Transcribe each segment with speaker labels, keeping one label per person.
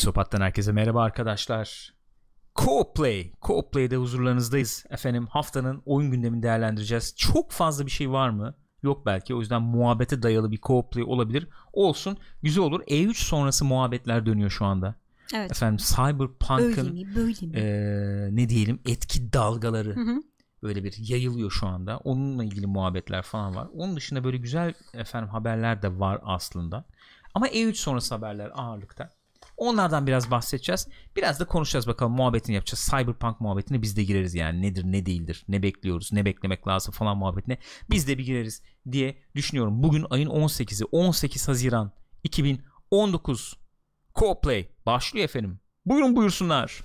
Speaker 1: Pixopat'tan herkese merhaba arkadaşlar. Co-Play, Co-Play'de huzurlarınızdayız. Efendim haftanın oyun gündemini değerlendireceğiz. Çok fazla bir şey var mı? Yok belki. O yüzden muhabbete dayalı bir Co-Play olabilir. Olsun. Güzel olur. E3 sonrası muhabbetler dönüyor şu anda.
Speaker 2: Evet.
Speaker 1: Efendim Cyberpunk'ın
Speaker 2: Öyle mi? Böyle mi?
Speaker 1: eee, ne diyelim etki dalgaları
Speaker 2: Hı hı.
Speaker 1: böyle bir yayılıyor şu anda. Onunla ilgili muhabbetler falan var. Onun dışında böyle güzel efendim haberler de var aslında. Ama E3 sonrası haberler ağırlıkta. Onlardan biraz bahsedeceğiz. Biraz da konuşacağız bakalım muhabbetini yapacağız. Cyberpunk muhabbetine biz de gireriz yani. Nedir ne değildir ne bekliyoruz ne beklemek lazım falan muhabbetine biz de bir gireriz diye düşünüyorum. Bugün ayın 18'i 18 Haziran 2019 Co-Play başlıyor efendim. Buyurun buyursunlar.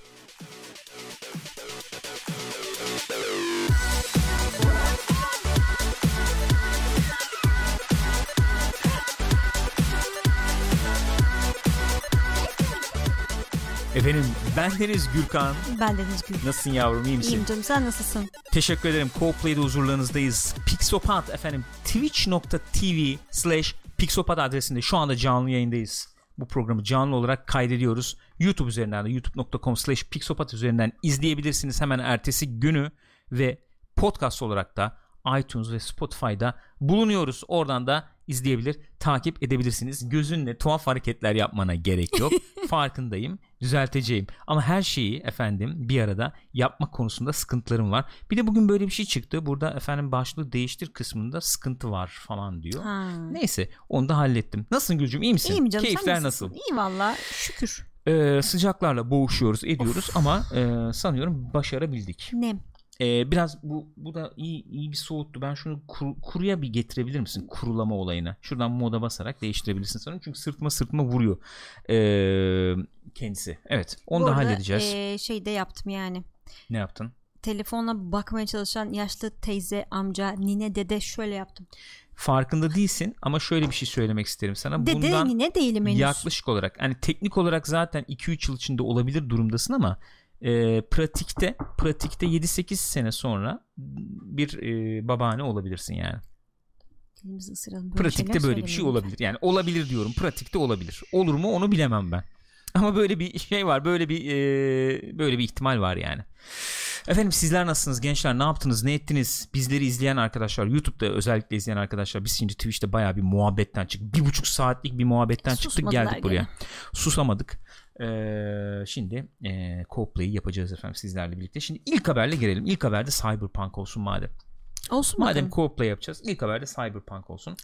Speaker 1: Efendim ben Deniz Gürkan.
Speaker 2: Ben Deniz Gül.
Speaker 1: Nasılsın yavrum iyi misin?
Speaker 2: İyiyim canım sen nasılsın?
Speaker 1: Teşekkür ederim. Co-Play'de huzurlarınızdayız. Pixopat efendim twitch.tv slash pixopat adresinde şu anda canlı yayındayız. Bu programı canlı olarak kaydediyoruz. YouTube üzerinden de youtube.com slash pixopat üzerinden izleyebilirsiniz hemen ertesi günü ve podcast olarak da iTunes ve Spotify'da bulunuyoruz. Oradan da izleyebilir, takip edebilirsiniz. Gözünle tuhaf hareketler yapmana gerek yok. Farkındayım. Düzelteceğim. Ama her şeyi efendim bir arada yapmak konusunda sıkıntılarım var. Bir de bugün böyle bir şey çıktı. Burada efendim başlığı değiştir kısmında sıkıntı var falan diyor.
Speaker 2: Ha.
Speaker 1: Neyse onu da hallettim. Nasılsın Gülcüm iyi misin?
Speaker 2: İyiyim canım
Speaker 1: Keyifler nasıl?
Speaker 2: İyi valla şükür.
Speaker 1: Ee, sıcaklarla boğuşuyoruz ediyoruz ama e, sanıyorum başarabildik.
Speaker 2: Nem.
Speaker 1: Ee, biraz bu bu da iyi iyi bir soğuttu. Ben şunu kuru- kuruya bir getirebilir misin? Kurulama olayına. Şuradan moda basarak değiştirebilirsin sanırım. Çünkü sırtıma sırtıma vuruyor. Ee, kendisi. Evet. Onu
Speaker 2: Bu
Speaker 1: da
Speaker 2: arada,
Speaker 1: halledeceğiz.
Speaker 2: e, şey de yaptım yani.
Speaker 1: Ne yaptın?
Speaker 2: Telefonla bakmaya çalışan yaşlı teyze, amca, nine, dede şöyle yaptım.
Speaker 1: Farkında değilsin ama şöyle bir şey söylemek isterim sana.
Speaker 2: Dede,
Speaker 1: Bundan
Speaker 2: nine değilim henüz.
Speaker 1: yaklaşık olarak hani teknik olarak zaten 2-3 yıl içinde olabilir durumdasın ama e, pratikte pratikte 7-8 sene sonra bir e, babaanne olabilirsin yani.
Speaker 2: Dilimizi ısıralım. Böyle
Speaker 1: pratikte böyle bir şey olabilir. Yani olabilir diyorum. Pratikte olabilir. Olur mu onu bilemem ben. Ama böyle bir şey var. Böyle bir e, böyle bir ihtimal var yani. Efendim sizler nasılsınız gençler? Ne yaptınız? Ne ettiniz? Bizleri izleyen arkadaşlar, YouTube'da özellikle izleyen arkadaşlar biz şimdi Twitch'te bayağı bir muhabbetten çıktık. Bir buçuk saatlik bir muhabbetten çıktık
Speaker 2: Susmadılar
Speaker 1: geldik buraya.
Speaker 2: gene.
Speaker 1: Susamadık. Ee, şimdi e, co-play'i yapacağız efendim sizlerle birlikte. Şimdi ilk haberle girelim. İlk haberde Cyberpunk olsun madem.
Speaker 2: Olsun
Speaker 1: Madem
Speaker 2: bakalım.
Speaker 1: co-play yapacağız. ilk haberde Cyberpunk olsun.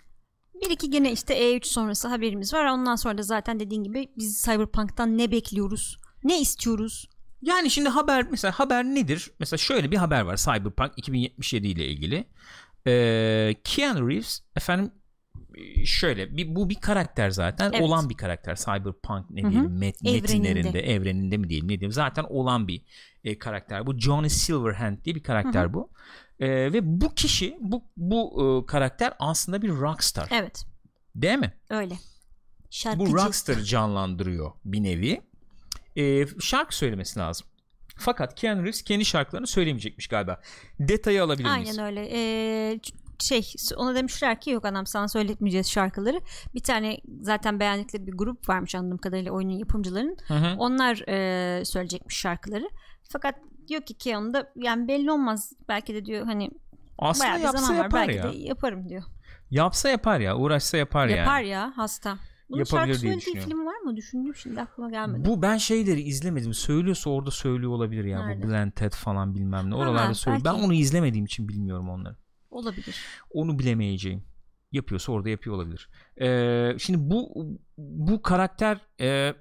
Speaker 2: Bir iki gene işte E3 sonrası haberimiz var. Ondan sonra da zaten dediğin gibi biz Cyberpunk'tan ne bekliyoruz? Ne istiyoruz?
Speaker 1: Yani şimdi haber mesela haber nedir? Mesela şöyle bir haber var Cyberpunk 2077 ile ilgili. Ee, Keanu Reeves efendim şöyle bir, bu bir karakter zaten
Speaker 2: Evet.
Speaker 1: olan bir karakter Cyberpunk ne diyelim met,
Speaker 2: Evreninde.
Speaker 1: metinlerinde evreninde mi diyelim ne diyelim zaten olan bir e, karakter bu Johnny Silverhand diye bir karakter bu Ee, ve bu kişi bu bu e, karakter aslında bir rockstar
Speaker 2: Evet
Speaker 1: değil mi?
Speaker 2: öyle. Şarkıcı.
Speaker 1: Bu rockstar'ı canlandırıyor bir nevi. Ee, şarkı söylemesi lazım. Fakat Keanu Reeves kendi şarkılarını söylemeyecekmiş galiba. Detayı alabilir miyiz?
Speaker 2: Aynen öyle. Ee, şey ona demişler ki yok anam sana söyletmeyeceğiz şarkıları. Bir tane zaten beğendikleri bir grup varmış anladığım kadarıyla oyunun yapımcılarının.
Speaker 1: Hı hı.
Speaker 2: Onlar e, söyleyecekmiş şarkıları. Fakat diyor ki Keanu da yani belli olmaz. Belki de diyor hani
Speaker 1: Aslında
Speaker 2: bayağı bir
Speaker 1: yapsa
Speaker 2: zaman var.
Speaker 1: yapar
Speaker 2: Belki
Speaker 1: ya.
Speaker 2: de yaparım diyor.
Speaker 1: Yapsa yapar ya. Uğraşsa yapar,
Speaker 2: Yapar
Speaker 1: yani.
Speaker 2: ya hasta. Bunun
Speaker 1: Yapabilir
Speaker 2: şarkı
Speaker 1: diye düşünüyorum.
Speaker 2: film var mı? Düşündüm şimdi aklıma gelmedi.
Speaker 1: Bu ben şeyleri izlemedim. Söylüyorsa orada söylüyor olabilir ya.
Speaker 2: Nerede?
Speaker 1: Bu Glenn Ted falan bilmem ne.
Speaker 2: Ha,
Speaker 1: Oralarda söylüyor. Ben
Speaker 2: belki.
Speaker 1: onu izlemediğim için bilmiyorum onları.
Speaker 2: Olabilir.
Speaker 1: Onu bilemeyeceğim. Yapıyorsa orada yapıyor olabilir. Ee, şimdi bu bu karakter e,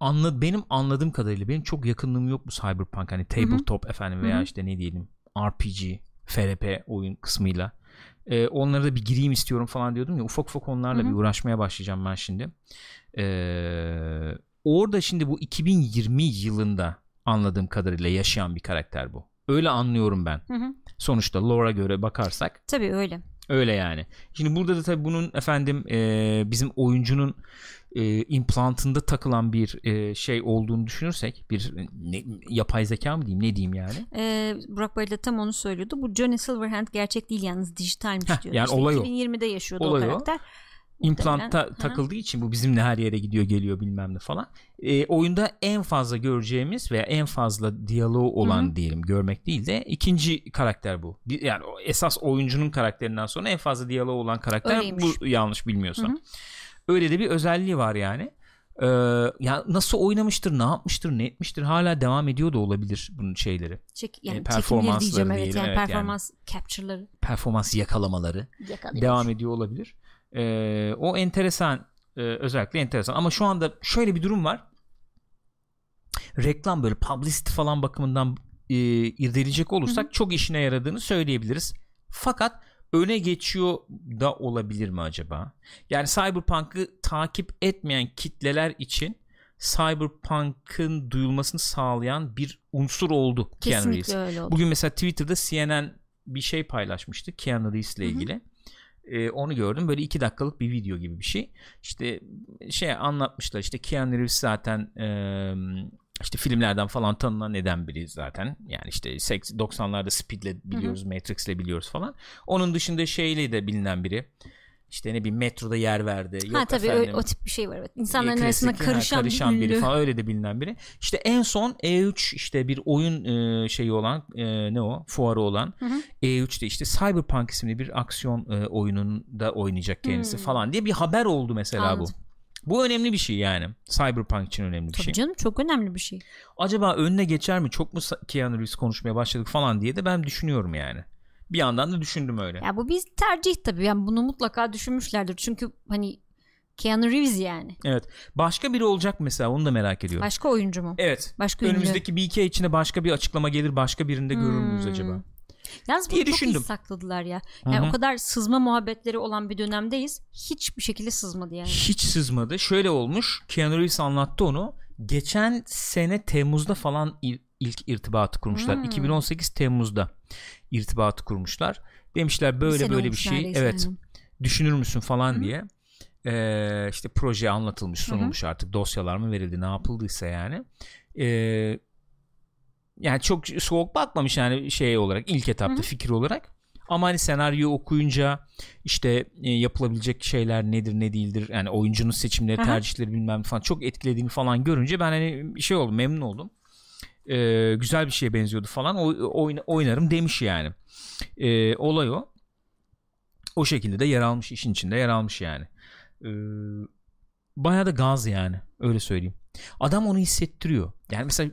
Speaker 1: anla, benim anladığım kadarıyla benim çok yakınlığım yok bu Cyberpunk hani tabletop efendim veya
Speaker 2: Hı hı.
Speaker 1: işte ne diyelim RPG, FRP oyun kısmıyla. Ee, onlara da bir gireyim istiyorum falan diyordum ya ufak ufak onlarla
Speaker 2: Hı hı.
Speaker 1: bir uğraşmaya başlayacağım ben şimdi. Ee, orada şimdi bu 2020 yılında anladığım kadarıyla yaşayan bir karakter bu. Öyle anlıyorum ben.
Speaker 2: Hı hı.
Speaker 1: Sonuçta lore'a göre bakarsak
Speaker 2: Tabii öyle.
Speaker 1: Öyle yani. Şimdi burada da tabii bunun efendim e, bizim oyuncunun e, implantında takılan bir e, şey olduğunu düşünürsek bir ne, yapay zeka mı diyeyim ne diyeyim yani.
Speaker 2: Ee, Burak de tam onu söylüyordu. Bu Johnny Silverhand gerçek değil yalnız dijitalmiş
Speaker 1: Heh,
Speaker 2: diyor.
Speaker 1: yani
Speaker 2: İşte
Speaker 1: olay o.
Speaker 2: 2020'de yaşıyordu
Speaker 1: Olay o.
Speaker 2: o karakter.
Speaker 1: İmplantta takıldığı için bu bizimle her yere gidiyor geliyor bilmem ne falan. E, oyunda en fazla göreceğimiz veya en fazla diyaloğu olan
Speaker 2: Hı hı.
Speaker 1: diyelim görmek değil de ikinci karakter bu. Yani o esas oyuncunun karakterinden sonra en fazla diyaloğu olan karakter
Speaker 2: Öyleymiş.
Speaker 1: bu yanlış bilmiyorsam. Öyle de bir özelliği var yani. Ee, ya nasıl oynamıştır, ne yapmıştır, ne etmiştir hala devam ediyor da olabilir bunun şeyleri.
Speaker 2: Çek, yani
Speaker 1: E, performansları
Speaker 2: diyeceğim evet yani
Speaker 1: evet, yani.
Speaker 2: performans capture'ları
Speaker 1: Performans yakalamaları
Speaker 2: yakalıyor.
Speaker 1: devam ediyor olabilir. Ee, o enteresan e, özellikle enteresan ama şu anda şöyle bir durum var. Reklam böyle publicity falan bakımından e, irdeleyecek olursak çok işine yaradığını söyleyebiliriz. Fakat öne geçiyor da olabilir mi acaba? Yani Cyberpunk'ı takip etmeyen kitleler için Cyberpunk'ın duyulmasını sağlayan bir unsur oldu Keanu Reeves.
Speaker 2: Kesinlikle öyle oldu.
Speaker 1: Bugün mesela Twitter'da CNN bir şey paylaşmıştı Keanu Reeves ile
Speaker 2: Hı hı.
Speaker 1: Ee, onu gördüm böyle iki dakikalık bir video gibi bir şey. İşte şey anlatmışlar işte Keanu Reeves zaten eee, işte filmlerden falan tanınan neden biri zaten. Yani işte 80 90'larda Speed'le biliyoruz, Matrix'le biliyoruz falan. Onun dışında şeyle de bilinen biri. İşte ne bileyim metroda yer verdi.
Speaker 2: ha
Speaker 1: Yok
Speaker 2: tabii
Speaker 1: efendim,
Speaker 2: öyle, o tip bir şey var evet. İnsanların
Speaker 1: e,
Speaker 2: arasında
Speaker 1: klasik, ha,
Speaker 2: karışan,
Speaker 1: karışan
Speaker 2: bir
Speaker 1: biri falan öyle de bilinen biri. İşte en son E3 işte bir oyun e, şeyi olan e, ne o fuarı olan
Speaker 2: Hı hı.
Speaker 1: E3'te işte Cyberpunk isimli bir aksiyon e, oyununda oynayacak kendisi
Speaker 2: Hmm.
Speaker 1: falan diye bir haber oldu mesela
Speaker 2: Anladım.
Speaker 1: bu. Bu önemli bir şey yani. Cyberpunk için önemli bir
Speaker 2: Tabii
Speaker 1: şey.
Speaker 2: canım çok önemli bir şey.
Speaker 1: Acaba önüne geçer mi? Çok mu Keanu Reeves konuşmaya başladık falan diye de ben düşünüyorum yani. Bir yandan da düşündüm öyle.
Speaker 2: Ya bu bir tercih tabii. Yani bunu mutlaka düşünmüşlerdir. Çünkü hani Keanu Reeves yani.
Speaker 1: Evet. Başka biri olacak mesela onu da merak ediyorum.
Speaker 2: Başka oyuncu mu?
Speaker 1: Evet.
Speaker 2: Başka ünlü.
Speaker 1: Önümüzdeki bir iki ay içinde başka bir açıklama gelir. Başka birinde görür müyüz
Speaker 2: Hmm.
Speaker 1: acaba?
Speaker 2: Yalnız bunu çok
Speaker 1: düşündüm.
Speaker 2: iyi sakladılar ya. Yani o kadar sızma muhabbetleri olan bir dönemdeyiz. Hiçbir şekilde sızmadı yani.
Speaker 1: Hiç sızmadı. Şöyle olmuş. Keanu Reeves anlattı onu. Geçen sene Temmuz'da falan ilk irtibatı kurmuşlar.
Speaker 2: Hmm.
Speaker 1: 2018 Temmuz'da irtibatı kurmuşlar. Demişler
Speaker 2: Bir
Speaker 1: böyle
Speaker 2: sene
Speaker 1: böyle bir şey. Evet.
Speaker 2: yani.
Speaker 1: Düşünür müsün falan
Speaker 2: Hı hı.
Speaker 1: diye. Ee, işte proje anlatılmış, sunulmuş artık. Dosyalar mı verildi, ne yapıldıysa yani. Ee, yani çok soğuk bakmamış yani şey olarak ilk etapta
Speaker 2: Hı hı.
Speaker 1: fikir olarak. Ama hani senaryo okuyunca işte e, yapılabilecek şeyler nedir ne değildir yani oyuncunun seçimleri tercihleri bilmem falan çok etkilediğini falan görünce ben hani şey oldum memnun oldum. Ee, güzel bir şeye benziyordu falan o, oyna- oynarım demiş yani. Ee, olay o. O şekilde de yer almış işin içinde yer almış yani. Ee, bayağı da gaz yani öyle söyleyeyim. Adam onu hissettiriyor. Yani mesela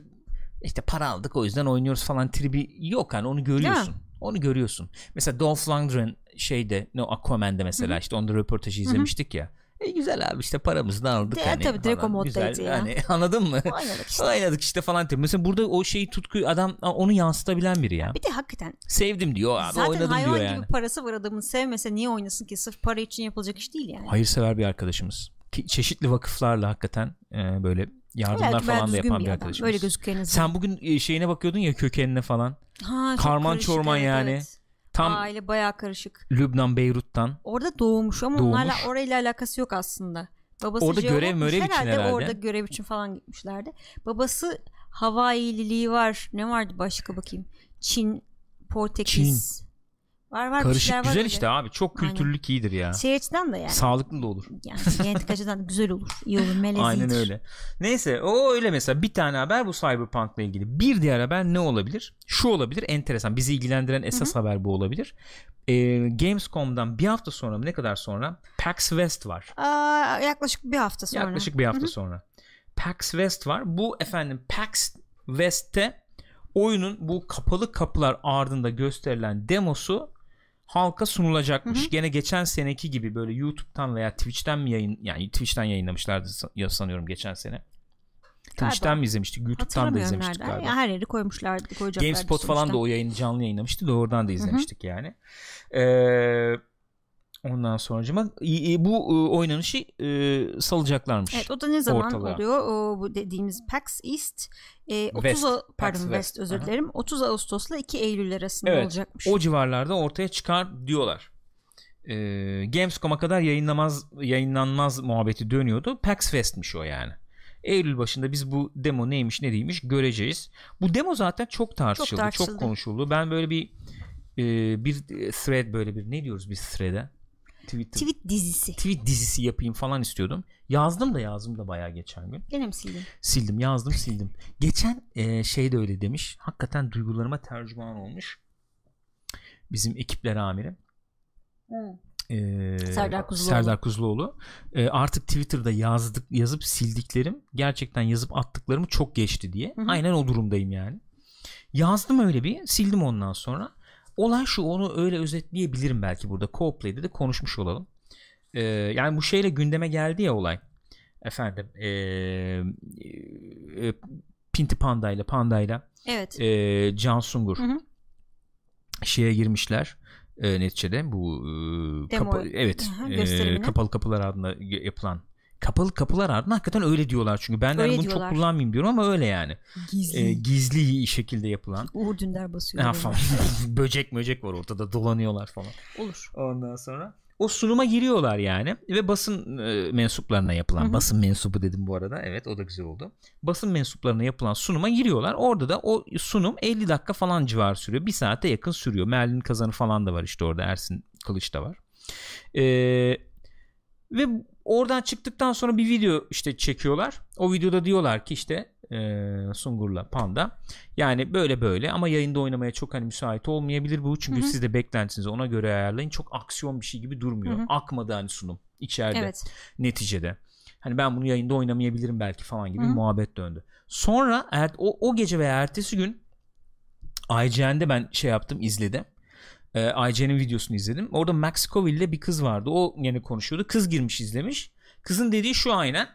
Speaker 1: işte para aldık o yüzden oynuyoruz falan tribi yok yani onu görüyorsun. Onu görüyorsun. Mesela Dolph Lundgren şeyde ne o Aquaman'da mesela işte onda röportajı izlemiştik ya. E güzel abi işte paramızı da aldık
Speaker 2: De-
Speaker 1: hani.
Speaker 2: tabii, direkt o
Speaker 1: falan.
Speaker 2: moddaydı
Speaker 1: Güzel,
Speaker 2: ya.
Speaker 1: Hani, anladın mı?
Speaker 2: Oynadık işte.
Speaker 1: Oynadık işte falan. Mesela burada o şeyi tutkuyu adam onu yansıtabilen biri ya.
Speaker 2: Bir de hakikaten
Speaker 1: Sevdim diyor abi
Speaker 2: zaten
Speaker 1: oynadım
Speaker 2: hayvan
Speaker 1: diyor
Speaker 2: gibi
Speaker 1: yani.
Speaker 2: parası var adamın sevmese niye oynasın ki sırf para için yapılacak iş değil yani.
Speaker 1: Hayırsever bir arkadaşımız. Ki çeşitli vakıflarla hakikaten e, böyle yardımlar
Speaker 2: bayağı
Speaker 1: falan da yapan bir,
Speaker 2: bir
Speaker 1: arkadaşımız.
Speaker 2: Öyle gözüküyor en azından.
Speaker 1: Sen bugün e, şeyine bakıyordun ya kökenine falan.
Speaker 2: Ha,
Speaker 1: Karman
Speaker 2: karışık,
Speaker 1: çorman
Speaker 2: evet,
Speaker 1: yani.
Speaker 2: evet.
Speaker 1: Tam
Speaker 2: Aile bayağı karışık.
Speaker 1: Lübnan Beyrut'tan.
Speaker 2: Orada doğmuş ama
Speaker 1: Doğmuş.
Speaker 2: onlarla orayla alakası yok aslında. Babası
Speaker 1: Orada görev mörev için herhalde.
Speaker 2: orada görev için falan gitmişlerdi. Babası Havaililiği var. Ne vardı başka bakayım? Çin, Portekiz. Var var
Speaker 1: Karışık
Speaker 2: var
Speaker 1: güzel
Speaker 2: öyle.
Speaker 1: işte abi. Çok
Speaker 2: Aynen.
Speaker 1: kültürlülük iyidir ya.
Speaker 2: Şey açıdan da yani.
Speaker 1: Sağlıklı da olur.
Speaker 2: yani genetik açıdan da güzel olur. iyi olur. Meleziydir.
Speaker 1: Aynen öyle. Neyse o öyle mesela bir tane haber bu Cyberpunk'la ilgili. Bir diğer haber ne olabilir? Şu olabilir enteresan. Bizi ilgilendiren esas haber bu olabilir. Ee, Gamescom'dan bir hafta sonra mı ne kadar sonra PAX West var.
Speaker 2: Aa, yaklaşık bir hafta sonra.
Speaker 1: Yaklaşık bir hafta sonra. PAX West var. Bu efendim PAX West'te oyunun bu kapalı kapılar ardında gösterilen demosu halka sunulacakmış. Gene geçen seneki gibi böyle YouTube'dan veya Twitch'ten mi yayın yani Twitch'ten yayınlamışlardı ya sanıyorum geçen sene. Twitch'ten mi izlemiştik? YouTube'dan da izlemiştik
Speaker 2: nereden.
Speaker 1: galiba.
Speaker 2: Ya her yeri koymuşlardı. Koyacaklardı
Speaker 1: GameSpot falan
Speaker 2: sonuçta.
Speaker 1: da o yayını canlı yayınlamıştı. Doğrudan da izlemiştik yani. Ee, ondan sonra bu e, oynanışı e, salacaklarmış.
Speaker 2: Evet o da ne zaman
Speaker 1: ortalığa.
Speaker 2: oluyor? O, bu dediğimiz PAX East e, 30
Speaker 1: West,
Speaker 2: A- pardon
Speaker 1: West.
Speaker 2: West, özür
Speaker 1: Aha.
Speaker 2: dilerim. 30 Ağustos'la 2 Eylül arasında
Speaker 1: Evet,
Speaker 2: olacakmış.
Speaker 1: O civarlarda ortaya çıkar diyorlar. Ee, Gamescom'a kadar yayınlamaz yayınlanmaz muhabbeti dönüyordu. PAX Fest'miş o yani. Eylül başında biz bu demo neymiş ne değilmiş göreceğiz. Bu demo zaten çok tartışıldı, çok,
Speaker 2: tartışıldı.
Speaker 1: konuşuldu. Ben böyle bir e, bir thread böyle bir ne diyoruz biz thread'e? Twitter
Speaker 2: Tweet dizisi.
Speaker 1: tweet dizisi yapayım falan istiyordum. Yazdım da yazdım da bayağı geçen gün.
Speaker 2: Gene mi sildin?
Speaker 1: Sildim yazdım sildim. Geçen e, şey de öyle demiş. Hakikaten duygularıma tercüman olmuş. Bizim ekipler amiri. E,
Speaker 2: Serdar Kuzuloğlu.
Speaker 1: Serdar Kuzuloğlu. E, artık Twitter'da yazdık yazıp sildiklerim gerçekten yazıp attıklarımı çok geçti diye.
Speaker 2: Hı hı.
Speaker 1: Aynen o durumdayım yani. Yazdım öyle bir sildim ondan sonra. Olay şu onu öyle özetleyebilirim belki burada. Co-play'de de konuşmuş olalım. E, yani bu şeyle gündeme geldi ya olay. Efendim e, e, Pinti Panda ile Panda ile
Speaker 2: Evet.
Speaker 1: e, Can Sungur
Speaker 2: Hı hı.
Speaker 1: şeye girmişler e, neticede bu e,
Speaker 2: Demo-
Speaker 1: kapa- evet
Speaker 2: Aha,
Speaker 1: e,
Speaker 2: gösterimine.
Speaker 1: kapalı kapılar ardında yapılan kapalı kapılar ardında hakikaten öyle diyorlar çünkü ben de hani bunu
Speaker 2: diyorlar.
Speaker 1: çok kullanmayayım diyorum ama öyle yani
Speaker 2: Gizli.
Speaker 1: E, gizli şekilde yapılan
Speaker 2: Uğur Dündar basıyor.
Speaker 1: ha, falan. böcek möcek var ortada dolanıyorlar falan
Speaker 2: Olur.
Speaker 1: ondan sonra o sunuma giriyorlar yani ve basın e, mensuplarına yapılan
Speaker 2: Hı hı.
Speaker 1: basın mensubu dedim bu arada evet o da güzel oldu basın mensuplarına yapılan sunuma giriyorlar orada da o sunum 50 dakika falan civar sürüyor bir saate yakın sürüyor Merlin Kazanı falan da var işte orada Ersin Kılıç da var Ee, ve oradan çıktıktan sonra bir video işte çekiyorlar o videoda diyorlar ki işte e, Sungur'la Panda yani böyle böyle ama yayında oynamaya çok hani müsait olmayabilir bu çünkü
Speaker 2: Hı hı.
Speaker 1: siz de beklentinizi ona göre ayarlayın çok aksiyon bir şey gibi durmuyor
Speaker 2: Hı hı.
Speaker 1: akmadı hani sunum içeride
Speaker 2: Evet.
Speaker 1: neticede. Hani ben bunu yayında oynamayabilirim belki falan gibi
Speaker 2: Hı.
Speaker 1: bir muhabbet döndü. Sonra er, o, o gece veya ertesi gün IGN'de ben şey yaptım izledim. IGN'in videosunu izledim. Orada Max Scoville'le bir kız vardı. O yine konuşuyordu. Kız girmiş izlemiş. Kızın dediği şu aynen.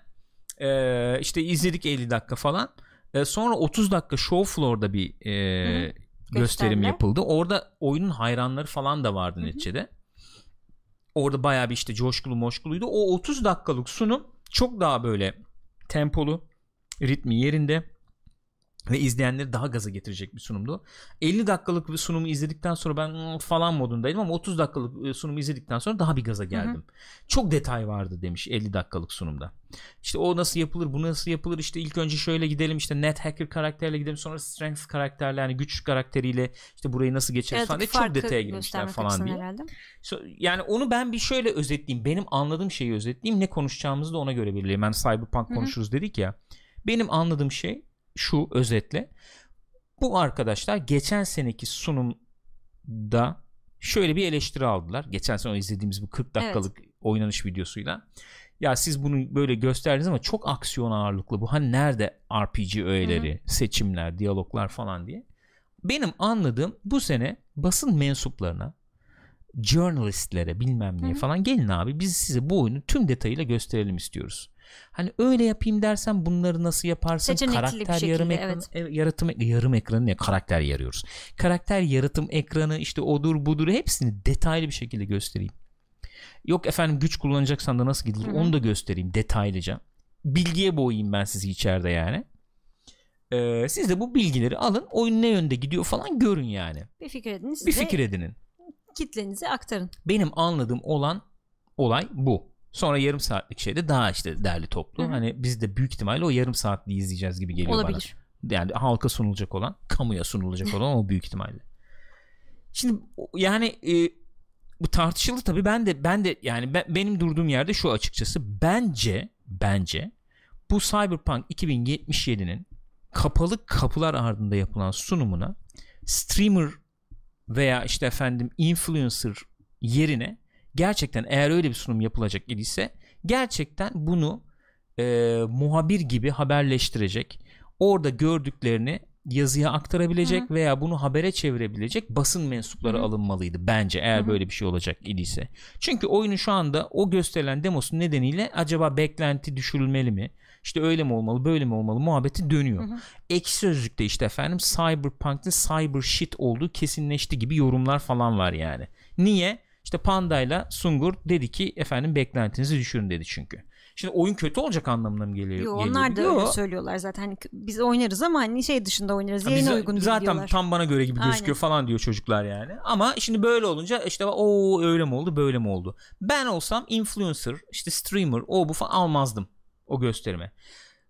Speaker 1: Ee, işte izledik 50 dakika falan. Ee, sonra 30 dakika show floor'da bir e, gösterim yapıldı. Orada oyunun hayranları falan da vardı neticede. Orada bayağı bir işte coşkulu moşkuluydu. O 30 dakikalık sunum çok daha böyle tempolu, ritmi yerinde ve izleyenleri daha gaza getirecek bir sunumdu. 50 dakikalık bir sunumu izledikten sonra ben "Hmm" falan modundaydım ama 30 dakikalık e, sunumu izledikten sonra daha bir gaza geldim. Çok detay vardı demiş 50 dakikalık sunumda. İşte o nasıl yapılır, bu nasıl yapılır? İşte ilk önce şöyle gidelim işte net hacker karakterle gidelim sonra strength karakterle yani güç karakteriyle işte burayı nasıl geçeriz falan diye çok detaya girmişler falan diye.
Speaker 2: herhalde.
Speaker 1: Yani onu ben bir şöyle özetleyeyim. Benim anladığım şeyi özetleyeyim. Ne konuşacağımızı da ona göre belirleyeyim. Ben Cyberpunk
Speaker 2: Hı hı.
Speaker 1: konuşuruz dedik ya. Benim anladığım şey şu özetle. Bu arkadaşlar geçen seneki sunumda şöyle bir eleştiri aldılar. Geçen sene izlediğimiz bu 40 dakikalık oynanış videosuyla. Ya siz bunu böyle gösterdiniz ama çok aksiyon ağırlıklı bu. Hani nerede RPG öğeleri, seçimler, diyaloglar falan diye. Benim anladığım bu sene basın mensuplarına journalistlere bilmem neye falan gelin abi biz size bu oyunu tüm detayıyla gösterelim istiyoruz. Hani öyle yapayım dersen bunları nasıl yaparsın?
Speaker 2: Seçenekli
Speaker 1: karakter
Speaker 2: şekilde,
Speaker 1: yarım ekranı,
Speaker 2: evet.
Speaker 1: e, yaratım yarım ekranı ne karakter yarıyoruz. Karakter yaratım ekranı işte odur budur hepsini detaylı bir şekilde göstereyim. Yok efendim güç kullanacaksan da nasıl gidilir
Speaker 2: Hı hı.
Speaker 1: onu da göstereyim detaylıca. Bilgiye boğayım ben sizi içeride yani. Ee, siz de bu bilgileri alın oyun ne yönde gidiyor falan görün yani.
Speaker 2: Bir fikir edin. Siz
Speaker 1: Bir fikir edinin.
Speaker 2: kitlenize aktarın.
Speaker 1: Benim anladığım olan olay bu. Sonra yarım saatlik şeyde daha işte derli toplu.
Speaker 2: Hı hı.
Speaker 1: Hani biz de büyük ihtimalle o yarım saatli izleyeceğiz gibi geliyor
Speaker 2: Olabilir.
Speaker 1: bana. Yani halka sunulacak olan, kamuya sunulacak olan o büyük ihtimalle. Şimdi yani e, bu tartışıldı tabii. Ben de ben de yani ben, benim durduğum yerde şu açıkçası bence bence bu Cyberpunk 2077'nin kapalı kapılar ardında yapılan sunumuna streamer veya işte efendim influencer yerine gerçekten eğer öyle bir sunum yapılacak idiyse gerçekten bunu e, muhabir gibi haberleştirecek orada gördüklerini yazıya aktarabilecek
Speaker 2: Hı
Speaker 1: veya bunu habere çevirebilecek basın mensupları
Speaker 2: Hı hı.
Speaker 1: alınmalıydı bence eğer
Speaker 2: Hı hı.
Speaker 1: böyle bir şey olacak idiyse. Çünkü oyunun şu anda o gösterilen demosu nedeniyle acaba beklenti düşürülmeli mi? İşte öyle mi olmalı böyle mi olmalı muhabbeti dönüyor.
Speaker 2: Hı hı.
Speaker 1: Ekşi Sözlük'te işte efendim Cyberpunk'ın cyber shit olduğu kesinleşti gibi yorumlar falan var yani. Niye? İşte Panda'yla Sungur dedi ki efendim beklentinizi düşürün dedi çünkü. Şimdi oyun kötü olacak anlamına mı geliyor?
Speaker 2: Yo,
Speaker 1: geliyor?
Speaker 2: onlar da
Speaker 1: Yo.
Speaker 2: öyle söylüyorlar zaten. Hani biz oynarız ama hani şey dışında oynarız. Yayına
Speaker 1: biz-
Speaker 2: uygun
Speaker 1: zaten
Speaker 2: diyorlar.
Speaker 1: tam bana göre gibi gözüküyor
Speaker 2: Aynen.
Speaker 1: falan diyor çocuklar yani. Ama şimdi böyle olunca işte o öyle mi oldu böyle mi oldu? Ben olsam influencer işte streamer o bu falan almazdım o gösterime.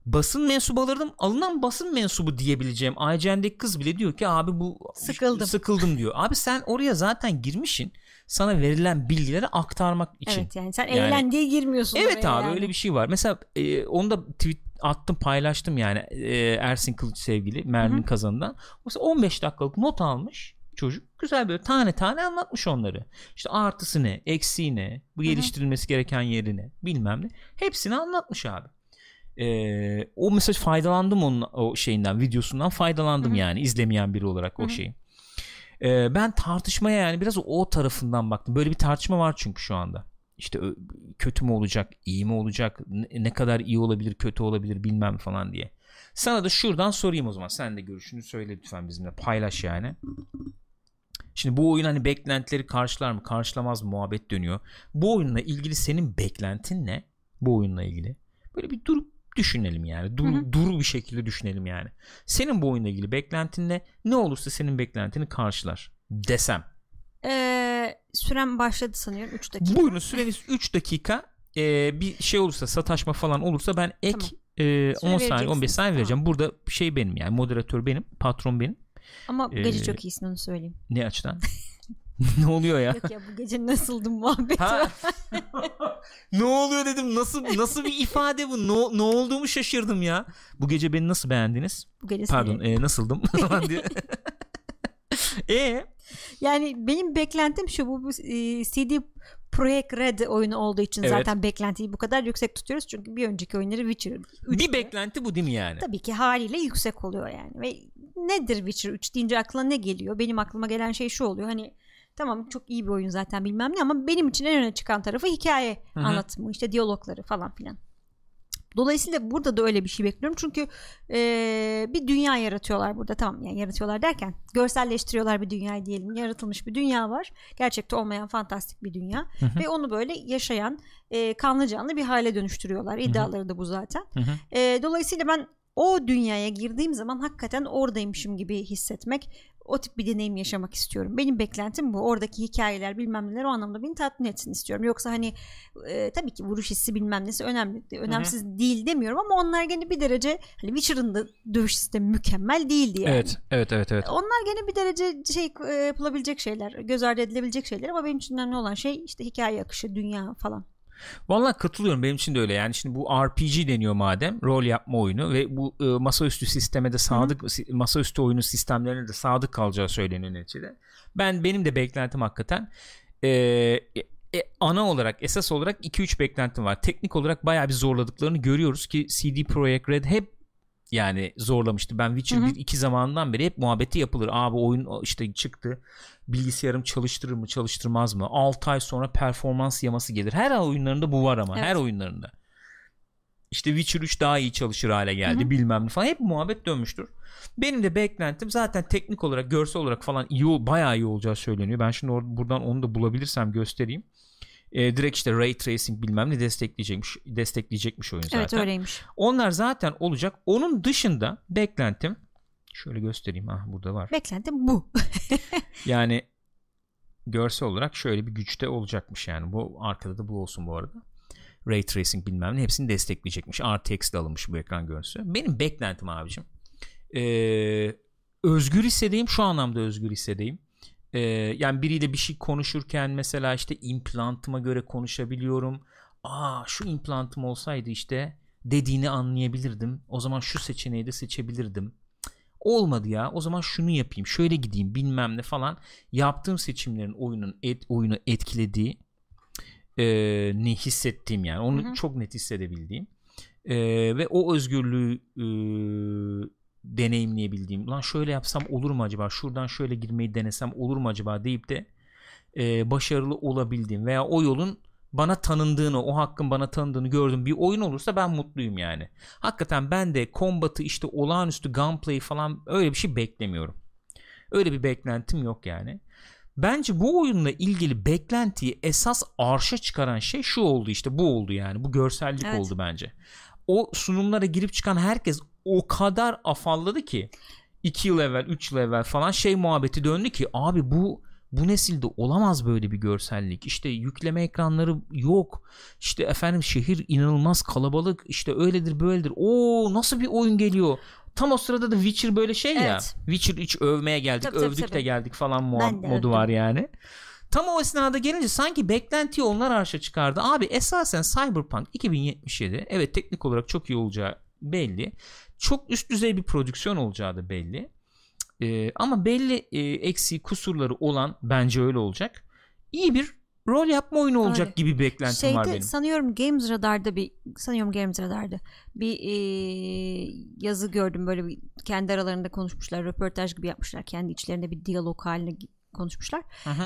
Speaker 1: Basın mensubu alırdım. Alınan basın mensubu diyebileceğim IGN'deki kız bile diyor ki abi bu
Speaker 2: Sıkıldım.
Speaker 1: sıkıldım diyor. Abi sen oraya zaten girmişsin. Sana verilen bilgileri aktarmak için.
Speaker 2: Evet yani sen
Speaker 1: Yani-
Speaker 2: eğlen diye girmiyorsun
Speaker 1: Evet abi
Speaker 2: yani.
Speaker 1: öyle bir şey var. Mesela e, onu da tweet attım paylaştım yani e, Ersin Kılıç sevgili
Speaker 2: hı.
Speaker 1: Kazan'dan. Mesela 15 dakikalık not almış çocuk. Güzel böyle tane tane anlatmış onları. İşte artısı ne, eksiği ne, bu geliştirilmesi gereken yeri ne, bilmem ne. Hepsini anlatmış abi. E, o mesaj faydalandım onun o şeyinden videosundan faydalandım
Speaker 2: Hı hı.
Speaker 1: yani izlemeyen biri olarak
Speaker 2: Hı
Speaker 1: o şeyi. E, ben tartışmaya yani biraz o tarafından baktım. Böyle bir tartışma var çünkü şu anda. İşte kötü mü olacak, iyi mi olacak, ne kadar iyi olabilir, kötü olabilir bilmem falan diye. Sana da şuradan sorayım o zaman. Sen de görüşünü söyle lütfen bizimle. Paylaş yani. Şimdi bu oyun hani beklentileri karşılar mı, karşılamaz mı muhabbet dönüyor. Bu oyunla ilgili senin beklentin ne? Bu oyunla ilgili. Böyle bir durup düşünelim yani. Dur,
Speaker 2: Hı hı.
Speaker 1: duru bir şekilde düşünelim yani. Senin bu oyunla ilgili beklentin ne? Ne olursa senin beklentini karşılar desem.
Speaker 2: Ee, süren başladı sanıyorum 3 dakika.
Speaker 1: Buyurun süreniz 3 dakika. Ee, bir şey olursa sataşma falan olursa ben ek
Speaker 2: Tamam.
Speaker 1: e, 10 saniye 15
Speaker 2: vereceksiniz,
Speaker 1: saniye
Speaker 2: tamam.
Speaker 1: vereceğim. Burada şey benim yani moderatör benim, patron benim.
Speaker 2: Ama bu gece
Speaker 1: Ee,
Speaker 2: çok iyisin onu söyleyeyim.
Speaker 1: Ne açıdan? ne oluyor ya?
Speaker 2: Yok ya bu gece nasıldım muhabbeti
Speaker 1: ne oluyor dedim. Nasıl nasıl bir ifade bu? Ne, ne olduğumu şaşırdım ya. Bu gece beni nasıl beğendiniz?
Speaker 2: Bu gece
Speaker 1: Pardon, e, nasıldım? Falan diye. e
Speaker 2: Yani benim beklentim şu bu, bu e, CD Projekt Red oyunu olduğu için
Speaker 1: Evet.
Speaker 2: zaten beklentiyi bu kadar yüksek tutuyoruz. Çünkü bir önceki oyunları Witcher 3.
Speaker 1: bir beklenti bu değil mi yani?
Speaker 2: Tabii ki haliyle yüksek oluyor yani. Ve nedir Witcher 3 deyince aklına ne geliyor? Benim aklıma gelen şey şu oluyor. Hani tamam çok iyi bir oyun zaten bilmem ne ama benim için en öne çıkan tarafı hikaye
Speaker 1: Hı hı.
Speaker 2: anlatımı işte diyalogları falan filan. Dolayısıyla burada da öyle bir şey bekliyorum. Çünkü eee, bir dünya yaratıyorlar burada. Tamam yani yaratıyorlar derken görselleştiriyorlar bir dünyayı diyelim. Yaratılmış bir dünya var. Gerçekte olmayan fantastik bir dünya.
Speaker 1: Hı hı.
Speaker 2: Ve onu böyle yaşayan eee, kanlı canlı bir hale dönüştürüyorlar. İddiaları da bu zaten.
Speaker 1: Hı hı.
Speaker 2: Eee, dolayısıyla ben o dünyaya girdiğim zaman hakikaten oradaymışım gibi hissetmek o tip bir deneyim yaşamak istiyorum. Benim beklentim bu. Oradaki hikayeler bilmem neler o anlamda beni tatmin etsin istiyorum. Yoksa hani e, tabii ki vuruş hissi bilmem nesi önemli. Önemsiz değil demiyorum ama onlar gene bir derece hani Witcher'ın da dövüş sistemi mükemmel değildi yani.
Speaker 1: Evet, evet, evet, evet.
Speaker 2: Onlar gene bir derece şey e, yapılabilecek şeyler, göz ardı edilebilecek şeyler ama benim için önemli olan şey işte hikaye akışı, dünya falan.
Speaker 1: Vallahi katılıyorum benim için de öyle yani şimdi bu RPG deniyor madem rol yapma oyunu ve bu e, masaüstü sisteme de sadık si- masaüstü oyunu sistemlerine de sadık kalacağı söyleniyor neticede. Ben benim de beklentim hakikaten e, e, e, ana olarak esas olarak 2-3 beklentim var. Teknik olarak bayağı bir zorladıklarını görüyoruz ki CD Projekt Red hep yani zorlamıştı. Ben Witcher
Speaker 2: Hı hı.
Speaker 1: 1-2 zamanından beri hep muhabbeti yapılır. Abi oyun işte çıktı. Bilgisayarım çalıştırır mı çalıştırmaz mı? 6 ay sonra performans yaması gelir. Her oyunlarında bu var ama.
Speaker 2: Evet.
Speaker 1: Her oyunlarında. İşte Witcher 3 daha iyi çalışır hale geldi
Speaker 2: Hı hı.
Speaker 1: bilmem ne falan. Hep muhabbet dönmüştür. Benim de beklentim zaten teknik olarak görsel olarak falan iyi ol- bayağı iyi olacağı söyleniyor. Ben şimdi or- buradan onu da bulabilirsem göstereyim. Ee, direkt işte ray tracing bilmem ne destekleyecekmiş destekleyecekmiş oyun zaten.
Speaker 2: Evet öyleymiş.
Speaker 1: Onlar zaten olacak. Onun dışında beklentim şöyle göstereyim. Ah burada var.
Speaker 2: Beklentim bu.
Speaker 1: Yani görsel olarak şöyle bir güçte olacakmış yani. Bu arkada da bu olsun bu arada. Ray tracing bilmem ne hepsini destekleyecekmiş. RTX de alınmış bu ekran görüntüsü. Benim beklentim abicim. Ee, özgür hissedeyim. Şu anlamda özgür hissedeyim. Ee, yani biriyle bir şey konuşurken mesela işte implantıma göre konuşabiliyorum. Aa şu implantım olsaydı işte dediğini anlayabilirdim. O zaman şu seçeneği de seçebilirdim. Olmadı ya. O zaman şunu yapayım. Şöyle gideyim bilmem ne falan. Yaptığım seçimlerin oyunun et, oyunu etkilediği e, ne hissettiğim yani. Onu
Speaker 2: Hı hı.
Speaker 1: çok net hissedebildiğim. E, ve o özgürlüğü e, deneyimleyebildiğim. Lan şöyle yapsam olur mu acaba? Şuradan şöyle girmeyi denesem olur mu acaba deyip de e, başarılı olabildiğim veya o yolun bana tanındığını, o hakkın bana tanındığını gördüğüm bir oyun olursa ben mutluyum yani. Hakikaten ben de kombatı işte olağanüstü gunplay falan öyle bir şey beklemiyorum. Öyle bir beklentim yok yani. Bence bu oyunla ilgili beklentiyi esas arşa çıkaran şey şu oldu işte bu oldu yani. Bu görsellik
Speaker 2: Evet.
Speaker 1: oldu bence. O sunumlara girip çıkan herkes o kadar afalladı ki 2 yıl evvel 3 yıl evvel falan şey muhabbeti döndü ki abi bu bu nesilde olamaz böyle bir görsellik. İşte yükleme ekranları yok. İşte efendim şehir inanılmaz kalabalık. İşte öyledir böyledir. Oo nasıl bir oyun geliyor. Tam o sırada da Witcher böyle şey ya.
Speaker 2: Evet.
Speaker 1: Witcher 3 övmeye geldik.
Speaker 2: Tabii, tabii,
Speaker 1: övdük de
Speaker 2: tabii.
Speaker 1: geldik falan
Speaker 2: de
Speaker 1: modu
Speaker 2: övdüm.
Speaker 1: var yani. Tam o esnada gelince sanki beklentiyi onlar arşa çıkardı. Abi esasen Cyberpunk 2077 evet teknik olarak çok iyi olacağı belli. Çok üst düzey bir prodüksiyon olacağı da belli. Ee, ama belli e, eksiği kusurları olan bence öyle olacak. İyi bir rol yapma oyunu olacak
Speaker 2: Öyle.
Speaker 1: gibi beklentim
Speaker 2: Şeyde
Speaker 1: var benim.
Speaker 2: sanıyorum Games Radar'da bir sanıyorum Games Radar'da bir e, yazı gördüm böyle bir kendi aralarında konuşmuşlar röportaj gibi yapmışlar kendi içlerinde bir diyalog haline konuşmuşlar.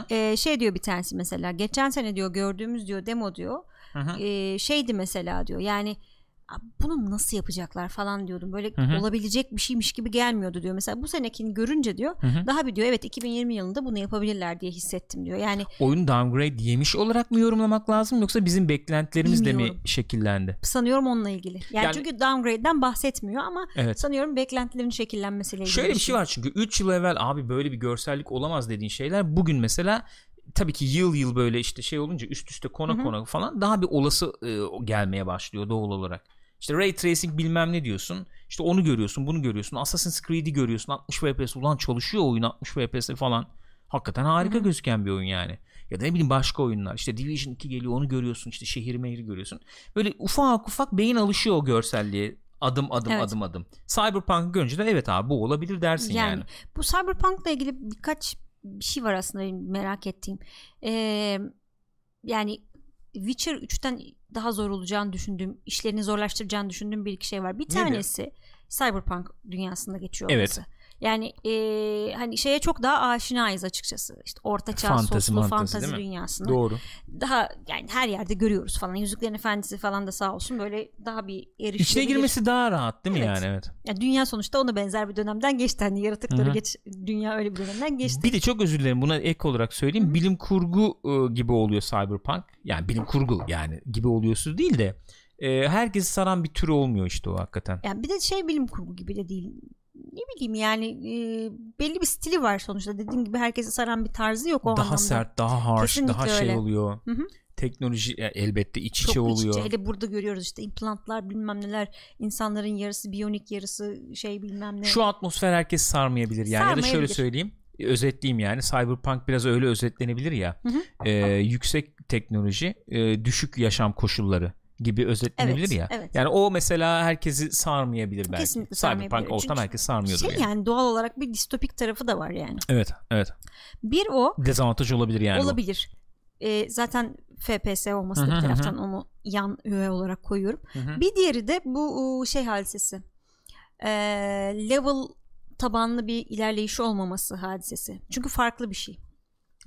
Speaker 2: E, şey diyor bir tanesi mesela geçen sene diyor gördüğümüz diyor demo diyor e, şeydi mesela diyor yani "Abi bunu nasıl yapacaklar falan diyordum böyle
Speaker 1: Hı hı.
Speaker 2: olabilecek bir şeymiş gibi gelmiyordu diyor mesela bu senekini görünce diyor
Speaker 1: Hı hı.
Speaker 2: daha bir diyor evet 2020 yılında bunu yapabilirler diye hissettim diyor yani
Speaker 1: Oyun downgrade yemiş olarak mı yorumlamak lazım yoksa bizim beklentilerimiz de mi
Speaker 2: Bilmiyorum.
Speaker 1: şekillendi?
Speaker 2: sanıyorum onunla ilgili yani,
Speaker 1: Yani-
Speaker 2: çünkü downgrade'den bahsetmiyor ama
Speaker 1: Evet.
Speaker 2: sanıyorum beklentilerin şekillenmesiyle ilgili
Speaker 1: Şöyle bir şey var çünkü 3 yıl evvel abi böyle bir görsellik olamaz dediğin şeyler bugün mesela tabii ki yıl yıl böyle işte şey olunca üst üste kona
Speaker 2: Hı hı.
Speaker 1: kona falan daha bir olası e, gelmeye başlıyor doğal olarak. İşte ray tracing bilmem ne diyorsun. İşte onu görüyorsun, bunu görüyorsun. Assassin's Creed'i görüyorsun. 60 FPS ulan çalışıyor oyun 60 FPS falan. Hakikaten harika
Speaker 2: Hı hı.
Speaker 1: gözüken bir oyun yani. Ya da ne bileyim başka oyunlar. İşte Division 2 geliyor onu görüyorsun. İşte şehir mehri görüyorsun. Böyle ufak ufak beyin alışıyor o görselliğe. Adım adım
Speaker 2: Evet.
Speaker 1: adım adım. Cyberpunk görünce de evet abi bu olabilir dersin yani.
Speaker 2: Yani bu Cyberpunk'la ilgili birkaç bir şey var aslında merak ettiğim. Ee, yani Witcher 3'ten daha zor olacağını düşündüğüm, işlerini zorlaştıracağını düşündüğüm bir iki şey var. Bir
Speaker 1: Nedir?
Speaker 2: tanesi Cyberpunk dünyasında geçiyor
Speaker 1: Evet.
Speaker 2: Yani ee, hani şeye çok daha aşinayız açıkçası. İşte orta çağ
Speaker 1: Fantezi,
Speaker 2: soslu
Speaker 1: mi?
Speaker 2: dünyasını.
Speaker 1: Doğru.
Speaker 2: Daha yani her yerde görüyoruz falan. Yüzüklerin Efendisi falan da sağ olsun böyle daha bir erişilebilir.
Speaker 1: İçine girmesi daha rahat değil mi
Speaker 2: Evet.
Speaker 1: yani evet.
Speaker 2: Ya dünya sonuçta ona benzer bir dönemden geçti. Hani yaratıkları
Speaker 1: Hı hı.
Speaker 2: geç dünya öyle bir dönemden geçti.
Speaker 1: Bir de çok özür dilerim buna ek olarak söyleyeyim.
Speaker 2: Hı hı.
Speaker 1: Bilim kurgu e, gibi oluyor Cyberpunk. Yani bilim kurgu yani gibi oluyorsun değil de e, herkesi saran bir tür olmuyor işte o hakikaten.
Speaker 2: Yani bir de şey bilim kurgu gibi de değil. Ne bileyim yani e, belli bir stili var sonuçta. Dediğim gibi herkesi saran bir tarzı yok o
Speaker 1: daha
Speaker 2: anlamda.
Speaker 1: sert, daha harsh,
Speaker 2: Kesinlikle
Speaker 1: daha şey
Speaker 2: öyle.
Speaker 1: oluyor.
Speaker 2: Hı hı.
Speaker 1: Teknoloji e, elbette iç
Speaker 2: Çok
Speaker 1: içe
Speaker 2: iç
Speaker 1: oluyor.
Speaker 2: içe. Hele burada görüyoruz işte implantlar bilmem neler. insanların yarısı biyonik yarısı şey bilmem ne.
Speaker 1: Şu atmosfer herkes sarmayabilir yani. Ya da şöyle
Speaker 2: Sarmayabilir.
Speaker 1: söyleyeyim. e, Özetleyeyim yani. Cyberpunk biraz öyle özetlenebilir ya.
Speaker 2: Hı hı.
Speaker 1: E, yüksek teknoloji, e, düşük yaşam koşulları gibi özetlenebilir
Speaker 2: Evet,
Speaker 1: ya.
Speaker 2: evet.
Speaker 1: Yani o mesela herkesi sarmayabilir belki.
Speaker 2: Kesinlikle
Speaker 1: Cyberpunk
Speaker 2: sarmayabilir.
Speaker 1: ortam
Speaker 2: Çünkü
Speaker 1: herkes sarmıyordur
Speaker 2: şey
Speaker 1: yani.
Speaker 2: yani doğal olarak bir distopik tarafı da var yani.
Speaker 1: Evet, evet.
Speaker 2: Bir o
Speaker 1: Dezavantaj olabilir yani. bu.
Speaker 2: olabilir. E, zaten FPS olması da bir taraftan onu yan öğe olarak koyuyorum. Bir diğeri de bu şey hadisesi. Ee, level tabanlı bir ilerleyiş olmaması hadisesi. Çünkü farklı bir şey.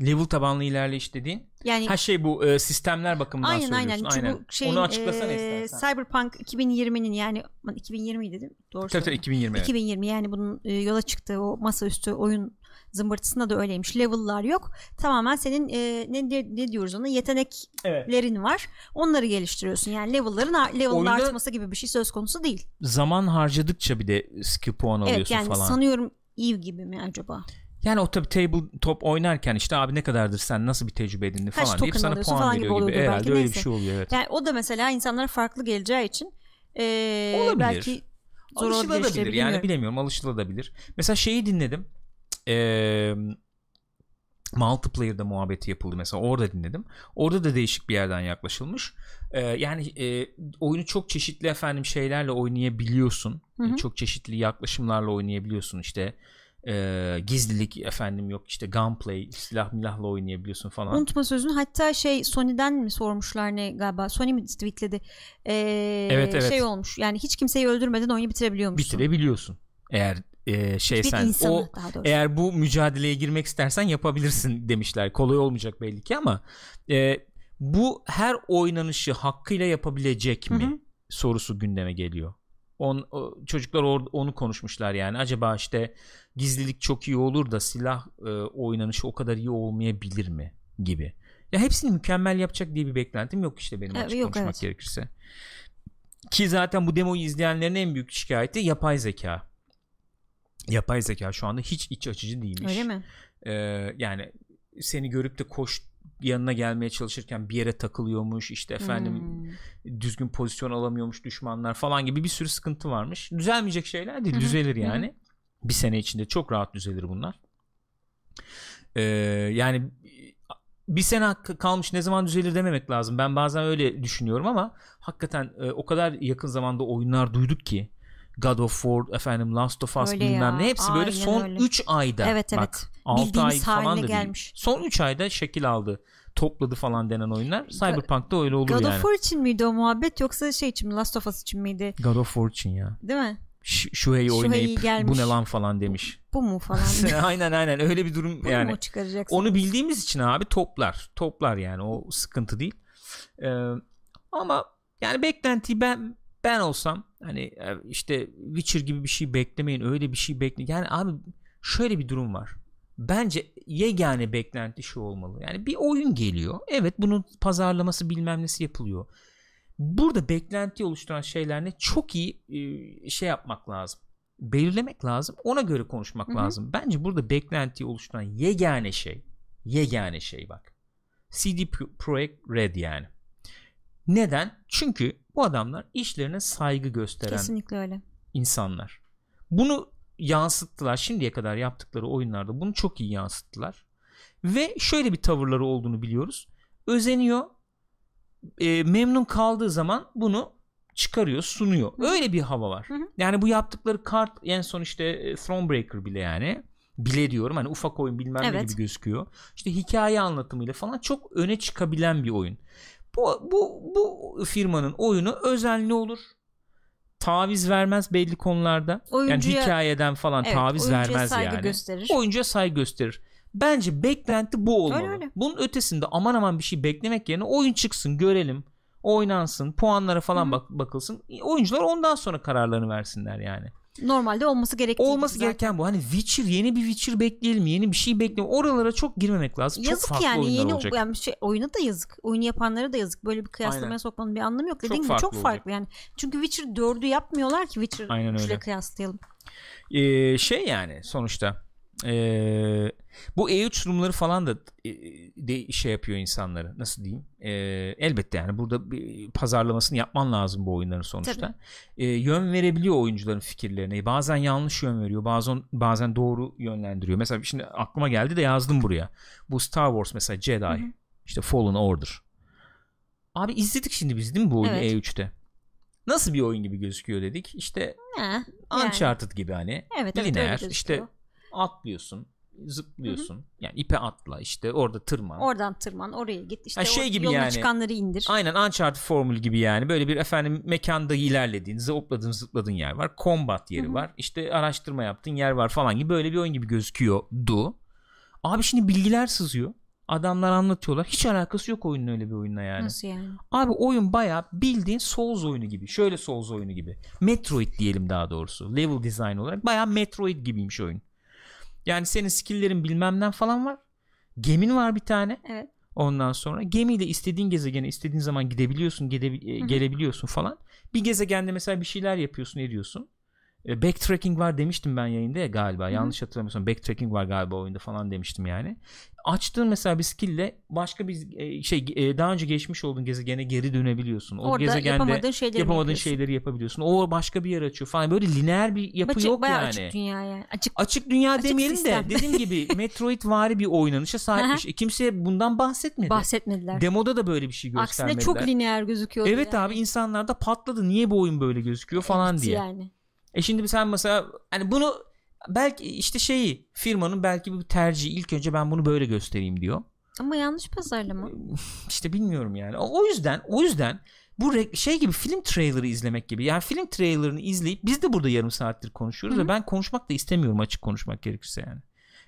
Speaker 1: Level tabanlı ilerleyiş dediğin.
Speaker 2: Yani
Speaker 1: Her şey bu e, sistemler bakımından
Speaker 2: aynen aynen.
Speaker 1: söylüyorsun.
Speaker 2: Çünkü bu şeyin,
Speaker 1: Onu açıklasana
Speaker 2: e,
Speaker 1: istersen.
Speaker 2: Cyberpunk 2020'nin yani aman 2020 dedim. Doğru
Speaker 1: Tabii tabii
Speaker 2: söyledim.
Speaker 1: 2020. evet.
Speaker 2: 2020 yani bunun e, yola çıktığı o masaüstü oyun zımbırtısında da öyleymiş. Level'lar yok. Tamamen senin e, ne, ne, diyoruz ona yeteneklerin
Speaker 1: Evet.
Speaker 2: var. Onları geliştiriyorsun. Yani level'ların ar- level'ın
Speaker 1: Oyunda-
Speaker 2: artması gibi bir şey söz konusu değil.
Speaker 1: Zaman harcadıkça bir de skill puan alıyorsun
Speaker 2: Evet yani
Speaker 1: falan.
Speaker 2: sanıyorum Eve gibi mi acaba?
Speaker 1: Yani o tabii table top oynarken işte abi ne kadardır sen nasıl bir tecrübe edindin
Speaker 2: Kaç
Speaker 1: falan deyip sana puan
Speaker 2: falan gibi
Speaker 1: veriyor gibi.
Speaker 2: oluyordur
Speaker 1: Herhalde
Speaker 2: belki,
Speaker 1: öyle bir
Speaker 2: neyse.
Speaker 1: şey oluyor evet.
Speaker 2: Yani o da mesela insanlara farklı geleceği için eee,
Speaker 1: Olabilir.
Speaker 2: belki zor
Speaker 1: Alışılabilir yani bilemiyorum alışılabilir. Mesela şeyi dinledim. Eee multiplayer'da muhabbeti yapıldı mesela orada dinledim. Orada da değişik bir yerden yaklaşılmış. Eee, yani eee, oyunu çok çeşitli efendim şeylerle oynayabiliyorsun.
Speaker 2: Hı hı.
Speaker 1: E, Çok çeşitli yaklaşımlarla oynayabiliyorsun işte. Eee, gizlilik efendim yok işte gunplay silah milahla oynayabiliyorsun falan.
Speaker 2: Unutma sözünü hatta şey Sony'den mi sormuşlar ne galiba Sony mi tweetledi Eee,
Speaker 1: Evet, evet.
Speaker 2: şey olmuş yani hiç kimseyi öldürmeden oyunu bitirebiliyormuşsun.
Speaker 1: Bitirebiliyorsun. Eğer eee, şey
Speaker 2: Bir
Speaker 1: sen
Speaker 2: insanı
Speaker 1: o eğer bu mücadeleye girmek istersen yapabilirsin demişler. Kolay olmayacak belli ki ama e, bu her oynanışı hakkıyla yapabilecek mi
Speaker 2: Hı hı.
Speaker 1: sorusu gündeme geliyor. On, o, çocuklar or, onu konuşmuşlar yani. Acaba işte gizlilik çok iyi olur da silah e, oynanışı o kadar iyi olmayabilir mi gibi. Ya hepsini mükemmel yapacak diye bir beklentim yok işte benim
Speaker 2: Evet,
Speaker 1: açık
Speaker 2: yok,
Speaker 1: konuşmak
Speaker 2: evet.
Speaker 1: gerekirse. Ki zaten bu demoyu izleyenlerin en büyük şikayeti yapay zeka. Yapay zeka şu anda hiç iç açıcı değilmiş.
Speaker 2: Öyle mi?
Speaker 1: Ee, yani seni görüp de koş yanına gelmeye çalışırken bir yere takılıyormuş işte efendim
Speaker 2: Hmm.
Speaker 1: düzgün pozisyon alamıyormuş düşmanlar falan gibi bir sürü sıkıntı varmış. Düzelmeyecek şeyler değil düzelir
Speaker 2: hı.
Speaker 1: Bir sene içinde çok rahat düzelir bunlar. Ee, yani bir sene kalmış ne zaman düzelir dememek lazım. Ben bazen öyle düşünüyorum ama hakikaten e, o kadar yakın zamanda oyunlar duyduk ki God of War, efendim Last of Us
Speaker 2: Öyle
Speaker 1: bilmem
Speaker 2: ya,
Speaker 1: ne hepsi böyle
Speaker 2: aynen
Speaker 1: son
Speaker 2: öyle.
Speaker 1: 3 ayda.
Speaker 2: Evet,
Speaker 1: Bak,
Speaker 2: evet.
Speaker 1: 6 ay falan da değil.
Speaker 2: gelmiş.
Speaker 1: Son 3 ayda şekil aldı. Topladı falan denen oyunlar. Cyberpunk'ta öyle olur
Speaker 2: God
Speaker 1: yani.
Speaker 2: of War için miydi o muhabbet yoksa şey için mi Last of Us için miydi?
Speaker 1: God of War için ya.
Speaker 2: Değil mi?
Speaker 1: Ş- Shuhei
Speaker 2: Shuhei
Speaker 1: oynayıp
Speaker 2: gelmiş.
Speaker 1: bu ne lan falan demiş.
Speaker 2: Bu mu falan?
Speaker 1: aynen aynen öyle bir durum
Speaker 2: Bu
Speaker 1: yani. Onu bildiğimiz için abi toplar. Toplar yani o sıkıntı değil. Ee, ama yani beklentiyi ben ben olsam hani e, işte Witcher gibi bir şey beklemeyin öyle bir şey bekleyin. Yani abi şöyle bir durum var. Bence yegane beklenti şu olmalı. Yani bir oyun geliyor. Evet bunun pazarlaması bilmem nesi yapılıyor. Burada beklenti oluşturan şeyler ne? Çok iyi e, şey yapmak lazım. Belirlemek lazım. Ona göre konuşmak
Speaker 2: Hı hı.
Speaker 1: lazım. Bence burada beklentiyi oluşturan yegane şey yegane şey bak. CD Pro- Projekt Red yani. Neden? Çünkü bu adamlar işlerine saygı gösteren
Speaker 2: Kesinlikle öyle.
Speaker 1: insanlar. Bunu yansıttılar. Şimdiye kadar yaptıkları oyunlarda bunu çok iyi yansıttılar. Ve şöyle bir tavırları olduğunu biliyoruz. Özeniyor. E, memnun kaldığı zaman bunu çıkarıyor, sunuyor. Öyle bir hava var.
Speaker 2: Hı hı.
Speaker 1: Yani bu yaptıkları kart en son işte e, Thronebreaker bile yani bile diyorum hani ufak oyun bilmem ne
Speaker 2: Evet.
Speaker 1: gibi gözüküyor. İşte hikaye anlatımıyla falan çok öne çıkabilen bir oyun. Bu bu bu firmanın oyunu özel ne olur? Taviz vermez belli konularda.
Speaker 2: Oyuncuya-
Speaker 1: yani hikayeden falan
Speaker 2: Evet,
Speaker 1: taviz vermez
Speaker 2: saygı
Speaker 1: yani.
Speaker 2: gösterir.
Speaker 1: Oyuncuya saygı gösterir. Bence beklenti bu olmalı.
Speaker 2: Öyle, öyle.
Speaker 1: Bunun ötesinde aman aman bir şey beklemek yerine oyun çıksın, görelim, oynansın, puanlara falan
Speaker 2: Hı
Speaker 1: bak bakılsın. Oyuncular ondan sonra kararlarını versinler yani.
Speaker 2: Normalde olması gerektiği
Speaker 1: Olması
Speaker 2: zaten.
Speaker 1: gereken bu. Hani Witcher yeni bir Witcher bekleyelim, yeni bir şey bekleyelim. Oralara çok girmemek lazım. çok
Speaker 2: Yazık
Speaker 1: farklı
Speaker 2: yani yeni
Speaker 1: olacak.
Speaker 2: yani şey, oyuna da yazık. Oyunu yapanlara da yazık. Böyle bir kıyaslamaya
Speaker 1: Aynen.
Speaker 2: sokmanın bir anlamı yok. Dediğim
Speaker 1: Çok
Speaker 2: gibi
Speaker 1: farklı
Speaker 2: çok
Speaker 1: olacak.
Speaker 2: farklı yani. Çünkü Witcher 4'ü yapmıyorlar ki Witcher
Speaker 1: Aynen
Speaker 2: 3
Speaker 1: öyle.
Speaker 2: ile kıyaslayalım.
Speaker 1: Ee, şey yani sonuçta ee, bu E3 sunumları falan da e, de şey yapıyor insanları. Nasıl diyeyim? Ee, elbette yani burada bir pazarlamasını yapman lazım bu oyunların sonuçta. Ee, yön verebiliyor oyuncuların fikirlerine. Bazen yanlış yön veriyor bazen bazen doğru yönlendiriyor. Mesela şimdi aklıma geldi de yazdım buraya. Bu Star Wars mesela Jedi
Speaker 2: Hı hı.
Speaker 1: işte Fallen Order. Abi izledik şimdi biz değil mi bu oyunu
Speaker 2: Evet.
Speaker 1: E3'te nasıl bir oyun gibi gözüküyor dedik. İşte
Speaker 2: Ha, yani.
Speaker 1: Uncharted gibi hani.
Speaker 2: Evet, evet
Speaker 1: lineer
Speaker 2: gözüküyor.
Speaker 1: işte atlıyorsun zıplıyorsun yani ipe atla işte orada tırman
Speaker 2: Oradan tırman oraya git işte
Speaker 1: Ha, şey gibi
Speaker 2: yoluna
Speaker 1: yani.
Speaker 2: çıkanları indir.
Speaker 1: aynen Uncharted formül gibi yani böyle bir efendim mekanda ilerlediğin zıpladığın zıpladığın yer var combat yeri
Speaker 2: Hı hı.
Speaker 1: var işte araştırma yaptığın yer var falan gibi böyle bir oyun gibi gözüküyordu abi şimdi bilgiler sızıyor adamlar anlatıyorlar hiç alakası yok oyunun öyle bir oyunla yani
Speaker 2: Nasıl yani?
Speaker 1: Abi oyun bayağı bildiğin Souls oyunu gibi. Şöyle Souls oyunu gibi. Metroid diyelim daha doğrusu. Level design olarak bayağı Metroid gibiymiş oyun. Yani senin skill'lerin bilmemden falan var. Gemin var bir tane.
Speaker 2: Evet.
Speaker 1: Ondan sonra gemiyle istediğin gezegene istediğin zaman gidebiliyorsun, gide- e, gelebiliyorsun falan. Bir gezegende mesela bir şeyler yapıyorsun, ediyorsun. E, Backtracking var demiştim ben yayında ya galiba.
Speaker 2: hı.
Speaker 1: Yanlış hatırlamıyorsam backtracking var galiba oyunda falan demiştim yani. Açtığın mesela bir skill'le başka bir e, şey e, daha önce geçmiş olduğun gezegene geri dönebiliyorsun. O
Speaker 2: Orada
Speaker 1: gezegende
Speaker 2: yapamadığın şeyleri
Speaker 1: yapamadığın şeyleri yapabiliyorsun. O başka bir yer açıyor falan. Böyle lineer bir yapı
Speaker 2: Açık,
Speaker 1: yok
Speaker 2: bayağı
Speaker 1: yani.
Speaker 2: açık dünya yani. Açık
Speaker 1: Açık dünya
Speaker 2: Açık
Speaker 1: demeyelim
Speaker 2: sistem.
Speaker 1: de dediğim gibi Metroid vari bir oynanışa sahipmiş. E, Kimse bundan bahsetmedi.
Speaker 2: bahsetmediler.
Speaker 1: Demoda da böyle bir şey
Speaker 2: Aksine
Speaker 1: göstermediler.
Speaker 2: çok lineer gözüküyor.
Speaker 1: Evet abi insanlar da patladı. Niye bu oyun böyle gözüküyor falan diye.
Speaker 2: Yani.
Speaker 1: E şimdi sen mesela hani bunu belki işte şeyi firmanın belki bir tercihi ilk önce ben bunu böyle göstereyim diyor.
Speaker 2: Ama yanlış pazarlama.
Speaker 1: İşte bilmiyorum yani. O, yüzden o yüzden bu re- şey gibi film trailer'ı izlemek gibi. Yani film trailer'ını izleyip biz de burada yarım saattir konuşuyoruz
Speaker 2: Hı hı.
Speaker 1: ve ben konuşmak da istemiyorum açık konuşmak gerekirse yani.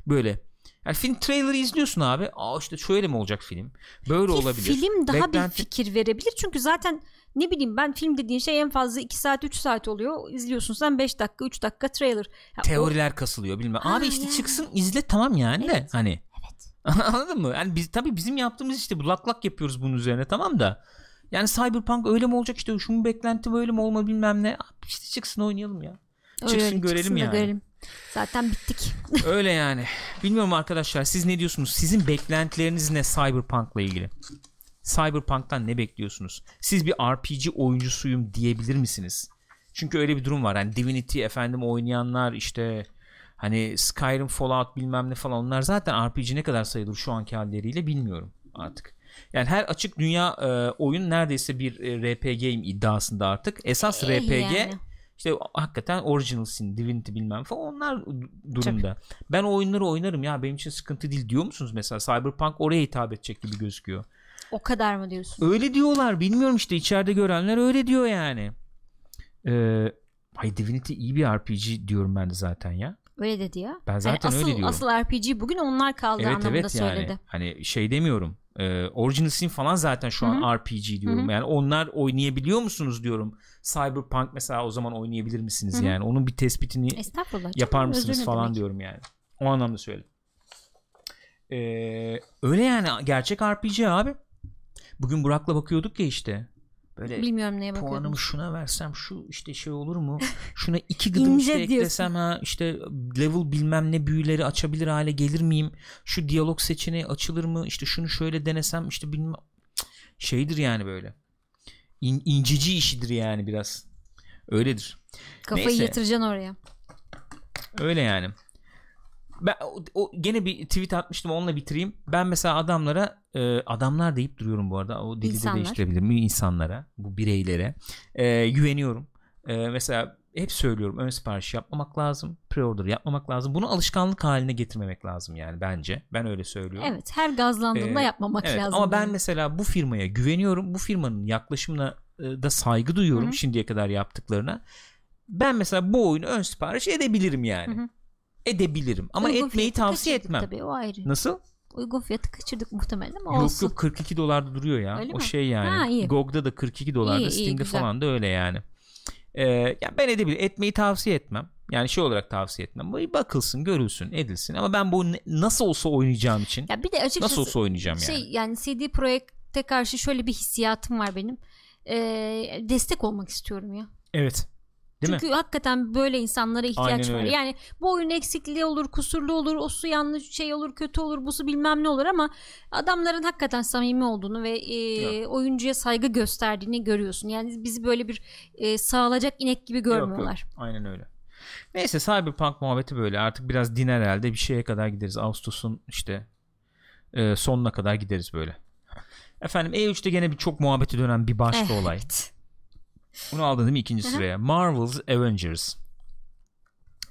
Speaker 1: Böyle. Yani film trailer'ı izliyorsun abi. Aa işte şöyle mi olacak film? Böyle
Speaker 2: Ki
Speaker 1: olabilir.
Speaker 2: Film daha
Speaker 1: Beklenti-
Speaker 2: bir fikir verebilir. Çünkü zaten ne bileyim ben film dediğin şey en fazla 2 saat 3 saat oluyor. İzliyorsun sen 5 dakika 3 dakika trailer. Ya o-
Speaker 1: Teoriler kasılıyor bilmem. Abi işte
Speaker 2: yani.
Speaker 1: çıksın izle tamam yani de
Speaker 2: Evet.
Speaker 1: hani.
Speaker 2: Evet.
Speaker 1: Anladın mı? Yani biz tabii bizim yaptığımız işte bu lak lak yapıyoruz bunun üzerine tamam da. Yani Cyberpunk öyle mi olacak işte şu mu beklenti böyle mi olma bilmem ne. Abi işte çıksın oynayalım ya.
Speaker 2: Öyle
Speaker 1: Çıksın
Speaker 2: öyle,
Speaker 1: görelim
Speaker 2: da
Speaker 1: yani.
Speaker 2: görelim. Zaten bittik.
Speaker 1: Öyle yani. Bilmiyorum arkadaşlar siz ne diyorsunuz? Sizin beklentileriniz ne Cyberpunk'la ilgili? Cyberpunk'tan ne bekliyorsunuz? Siz bir RPG oyuncusuyum diyebilir misiniz? Çünkü öyle bir durum var. Hani Divinity efendim oynayanlar işte hani Skyrim, Fallout bilmem ne falan onlar zaten RPG ne kadar sayılır şu anki halleriyle bilmiyorum. artık. Yani her açık dünya e, oyun neredeyse bir e, RPG iddiasında artık. Esas
Speaker 2: Eh
Speaker 1: RPG
Speaker 2: yani.
Speaker 1: işte hakikaten Original Sin, Divinity bilmem falan onlar durumda. Ben o oyunları oynarım ya benim için sıkıntı değil diyor musunuz mesela? Cyberpunk oraya hitap edecek gibi gözüküyor.
Speaker 2: O kadar mı diyorsun?
Speaker 1: Öyle diyorlar bilmiyorum işte içeride görenler öyle diyor yani. Ee, Ay Divinity iyi bir RPG diyorum ben de zaten ya.
Speaker 2: Öyle dedi ya.
Speaker 1: Ben zaten
Speaker 2: Hani
Speaker 1: öyle
Speaker 2: asıl,
Speaker 1: diyorum.
Speaker 2: Asıl RPG bugün onlar kaldı
Speaker 1: evet
Speaker 2: anlamında
Speaker 1: evet yani.
Speaker 2: söyledi.
Speaker 1: Hani şey demiyorum. Ee, Original Sin falan zaten şu an RPG diyorum.
Speaker 2: Hı hı.
Speaker 1: Yani onlar oynayabiliyor musunuz diyorum. Cyberpunk mesela o zaman oynayabilir misiniz
Speaker 2: Hı hı.
Speaker 1: yani? Onun bir tespitini
Speaker 2: canım,
Speaker 1: yapar mısınız falan
Speaker 2: demek.
Speaker 1: diyorum yani. O anlamda söyledim. Ee, öyle yani gerçek RPG abi. Bugün Burak'la bakıyorduk ya işte. Böyle
Speaker 2: Bilmiyorum neye bakıyordum.
Speaker 1: puanımı şuna versem şu işte şey olur mu? Şuna iki gıdım işte
Speaker 2: diyorsun.
Speaker 1: eklesem ha işte level bilmem ne büyüleri açabilir hale gelir miyim? Şu diyalog seçeneği açılır mı? İşte şunu şöyle denesem işte bilmem şeydir yani böyle. İn, incici işidir yani biraz. Öyledir.
Speaker 2: Kafayı
Speaker 1: Neyse.
Speaker 2: yatıracaksın oraya.
Speaker 1: Öyle yani. Ben o, o- gene bir tweet atmıştım onunla bitireyim. Ben mesela adamlara e, adamlar deyip duruyorum bu arada. O dili de
Speaker 2: İnsanlar.
Speaker 1: değiştirebilir mi insanlara, bu bireylere e, güveniyorum. E, mesela hep söylüyorum ön sipariş yapmamak lazım, pre-order yapmamak lazım. Bunu alışkanlık haline getirmemek lazım yani bence. Ben öyle söylüyorum.
Speaker 2: Evet her gazlandığında
Speaker 1: Ee,
Speaker 2: yapmamak
Speaker 1: Evet,
Speaker 2: lazım.
Speaker 1: ama ben mesela bu firmaya güveniyorum. Bu firmanın yaklaşımına e, da saygı duyuyorum
Speaker 2: Hı hı.
Speaker 1: şimdiye kadar yaptıklarına. Ben mesela bu oyunu ön sipariş edebilirim yani.
Speaker 2: Hı hı.
Speaker 1: Edebilirim ama
Speaker 2: Uygun
Speaker 1: etmeyi tavsiye etmem.
Speaker 2: Tabii o ayrı.
Speaker 1: Nasıl?
Speaker 2: Uygun fiyatı kaçırdık muhtemelen ama
Speaker 1: Yok
Speaker 2: olsun.
Speaker 1: yok 42 dolarda duruyor ya.
Speaker 2: Öyle
Speaker 1: o
Speaker 2: mi?
Speaker 1: şey yani.
Speaker 2: Ha, iyi.
Speaker 1: GOG'da da 42 dolarda,
Speaker 2: İyi, iyi,
Speaker 1: Steam'de
Speaker 2: güzel.
Speaker 1: falan da öyle yani. Ee, ya ben edebilirim. Etmeyi tavsiye etmem. Yani şey olarak tavsiye etmem. Bakılsın, görülsün, edilsin. Ama ben bu nasıl olsa oynayacağım için
Speaker 2: Ya bir de açıkçası
Speaker 1: nasıl olsa oynayacağım
Speaker 2: şey
Speaker 1: yani.
Speaker 2: yani CD Projekt'e karşı şöyle bir hissiyatım var benim. Ee, destek olmak istiyorum ya.
Speaker 1: Evet. Değil mi?
Speaker 2: Çünkü hakikaten böyle insanlara ihtiyaç
Speaker 1: Aynen
Speaker 2: var.
Speaker 1: öyle.
Speaker 2: Yani bu oyun eksikliği olur, kusurlu olur, o su yanlış şey olur, kötü olur, busu bilmem ne olur ama adamların hakikaten samimi olduğunu ve e, oyuncuya saygı gösterdiğini görüyorsun. Yani bizi böyle bir e, sağlayacak inek gibi görmüyorlar.
Speaker 1: Yok, yok. Aynen öyle. Neyse Cyberpunk muhabbeti böyle. Artık biraz diner herhalde. Bir şeye kadar gideriz. Ağustos'un işte e, sonuna kadar gideriz böyle. Efendim E3'te gene bir çok muhabbeti dönen bir başka olay. Bunu aldın değil mi ikinci sıraya? Marvel's Avengers.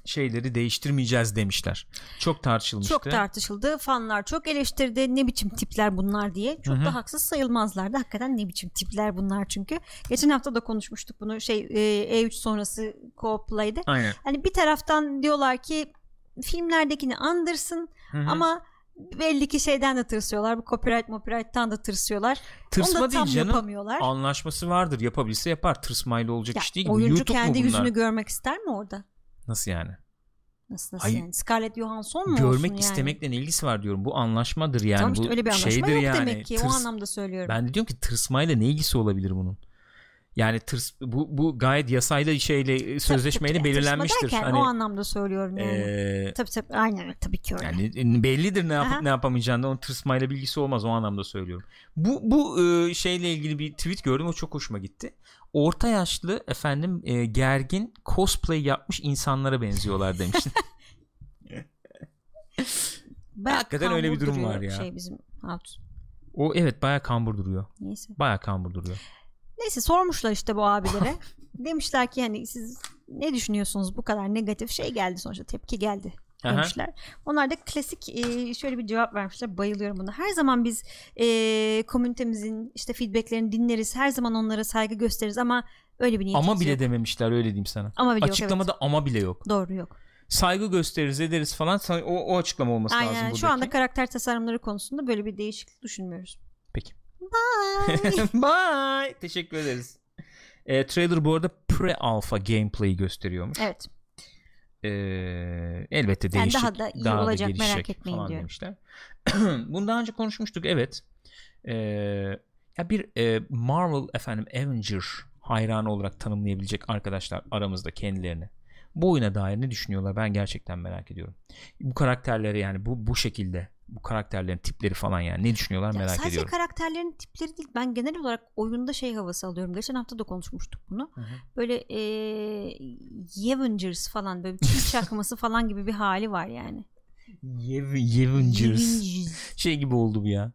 Speaker 1: Şeyleri değiştirmeyeceğiz demişler. Çok tartışılmıştı.
Speaker 2: Çok tartışıldı. Fanlar çok eleştirdi. Ne biçim tipler bunlar diye. Çok
Speaker 1: Hı hı.
Speaker 2: da haksız sayılmazlardı. Hakikaten ne biçim tipler bunlar çünkü. Geçen hafta da konuşmuştuk bunu. Şey e, E3 sonrası co-play'de.
Speaker 1: Aynen.
Speaker 2: Hani bir taraftan diyorlar ki filmlerdekini andırsın
Speaker 1: Hı hı.
Speaker 2: ama belli ki şeyden de tırsıyorlar. Bu copyright copyright'tan da tırsıyorlar.
Speaker 1: Tırsma
Speaker 2: Onu da
Speaker 1: değil
Speaker 2: tam
Speaker 1: canım.
Speaker 2: yapamıyorlar.
Speaker 1: Anlaşması vardır. Yapabilse yapar. Tırsmayla olacak
Speaker 2: Ya,
Speaker 1: iş değil. Bu
Speaker 2: oyuncu
Speaker 1: YouTube
Speaker 2: kendi yüzünü görmek ister mi orada?
Speaker 1: Nasıl yani?
Speaker 2: Nasıl nasıl
Speaker 1: Ay,
Speaker 2: yani? Scarlett Johansson mu
Speaker 1: Görmek
Speaker 2: yani?
Speaker 1: istemekle ne ilgisi var diyorum. Bu anlaşmadır yani.
Speaker 2: Tamam işte
Speaker 1: bu
Speaker 2: öyle bir anlaşma
Speaker 1: şeydir
Speaker 2: yok
Speaker 1: yani.
Speaker 2: demek ki. O
Speaker 1: Tırs-
Speaker 2: anlamda söylüyorum.
Speaker 1: Ben de diyorum ki tırsmayla ne ilgisi olabilir bunun? Yani tırs bu bu gayet yasayla şeyle sözleşmeyle
Speaker 2: Tabii, tabii.
Speaker 1: belirlenmiştir.
Speaker 2: Derken
Speaker 1: Hani
Speaker 2: o anlamda söylüyorum yani.
Speaker 1: eee,
Speaker 2: tabii tabii aynen tabii ki öyle.
Speaker 1: yani bellidir ne yapıp
Speaker 2: Aha.
Speaker 1: ne yapamayacağından onun tırsmayla bilgisi olmaz o anlamda söylüyorum. Bu bu e, şeyle ilgili bir tweet gördüm o çok hoşuma gitti. Orta yaşlı efendim e, gergin cosplay yapmış insanlara benziyorlar demiş.
Speaker 2: Bayağı
Speaker 1: hakikaten öyle bir durum var ya.
Speaker 2: Şey bizim Hatun.
Speaker 1: o evet baya kambur duruyor.
Speaker 2: Neyse.
Speaker 1: Baya kambur duruyor.
Speaker 2: Neyse sormuşlar işte bu abilere. Demişler ki hani siz ne düşünüyorsunuz bu kadar negatif şey geldi sonuçta tepki geldi
Speaker 1: Aha.
Speaker 2: demişler. Onlar da klasik e, şöyle bir cevap vermişler. Bayılıyorum buna. Her zaman biz e, komünitemizin işte feedbacklerini dinleriz. Her zaman onlara saygı gösteririz ama öyle bir niyetimiz
Speaker 1: Ama bile
Speaker 2: yok.
Speaker 1: dememişler öyle diyeyim sana.
Speaker 2: Ama bile yok,
Speaker 1: Açıklamada ama bile yok.
Speaker 2: evet. Doğru yok.
Speaker 1: Saygı gösteririz ederiz falan o, o açıklama olması lazım
Speaker 2: Aynen.
Speaker 1: buradaki.
Speaker 2: Şu anda karakter tasarımları konusunda böyle bir değişiklik düşünmüyoruz.
Speaker 1: Peki.
Speaker 2: Bye.
Speaker 1: Bye. Teşekkür ederiz. E, trailer bu arada pre-alpha gameplay gösteriyormuş.
Speaker 2: evet.
Speaker 1: E, elbette
Speaker 2: Yani
Speaker 1: değişik.
Speaker 2: daha da iyi olacak, merak
Speaker 1: gelişecek
Speaker 2: etmeyin diyorum.
Speaker 1: demişler. Bunu daha önce konuşmuştuk evet. E, ya bir e, Marvel efendim Avenger hayranı olarak tanımlayabilecek arkadaşlar aramızda kendilerini. Bu oyuna dair ne düşünüyorlar ben gerçekten merak ediyorum. Bu karakterleri yani bu bu şekilde bu karakterlerin tipleri falan yani ne düşünüyorlar
Speaker 2: Ya
Speaker 1: merak
Speaker 2: sadece
Speaker 1: ediyorum.
Speaker 2: karakterlerin tipleri değil. Ben genel olarak oyunda şey havası alıyorum. Geçen hafta da konuşmuştuk bunu.
Speaker 1: Hı hı.
Speaker 2: Böyle e, Avengers falan böyle çiğ çakması falan gibi bir hali var yani.
Speaker 1: Yev- Yevengers.
Speaker 2: Avengers.
Speaker 1: Şey gibi oldu bu ya.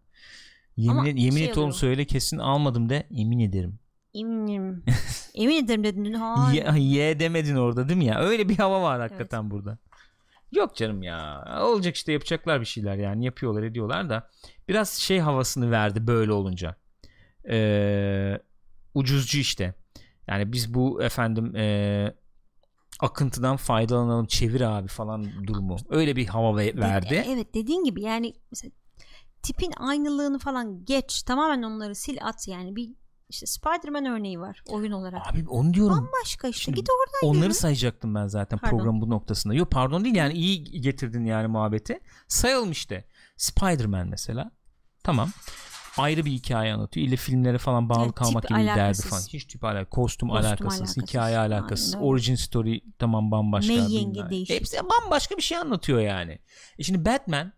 Speaker 1: Yemin,
Speaker 2: Ama
Speaker 1: et- yemin
Speaker 2: şey
Speaker 1: et oğlum söyle kesin almadım de yemin ederim.
Speaker 2: Eminim. Emin ederim dedin. Hayır.
Speaker 1: Ye, ye demedin orada değil mi ya? Öyle bir hava var hakikaten burada. Yok canım ya. Olacak işte yapacaklar bir şeyler yani. Yapıyorlar ediyorlar da. Biraz şey havasını verdi böyle olunca. Ee, ucuzcu işte. Yani biz bu efendim ee, akıntıdan faydalanalım çevir abi falan durumu. Öyle bir hava ve- verdi.
Speaker 2: De- evet dediğin gibi yani mesela tipin aynılığını falan geç. Tamamen onları sil at yani. Bir işte Spider-Man örneği var oyun olarak.
Speaker 1: Abi onu diyorum.
Speaker 2: Bambaşka işte.
Speaker 1: Şimdi
Speaker 2: Git oradan
Speaker 1: Onları
Speaker 2: yürü.
Speaker 1: sayacaktım ben zaten
Speaker 2: Pardon.
Speaker 1: programın bu noktasında. Yok pardon değil yani iyi getirdin yani muhabbeti. Sayalım işte. Spider-Man mesela. Tamam. Ayrı bir hikaye anlatıyor. İlle filmlere falan bağlı
Speaker 2: Evet,
Speaker 1: kalmak gibi derdi falan. Hiç tip alakası. Kostüm,
Speaker 2: Kostüm
Speaker 1: alakasız,
Speaker 2: alakasız.
Speaker 1: hikaye alakasız.
Speaker 2: Aynen.
Speaker 1: Origin story tamam bambaşka.
Speaker 2: May yenge değişik.
Speaker 1: Hepsi bambaşka bir şey anlatıyor yani. E şimdi Batman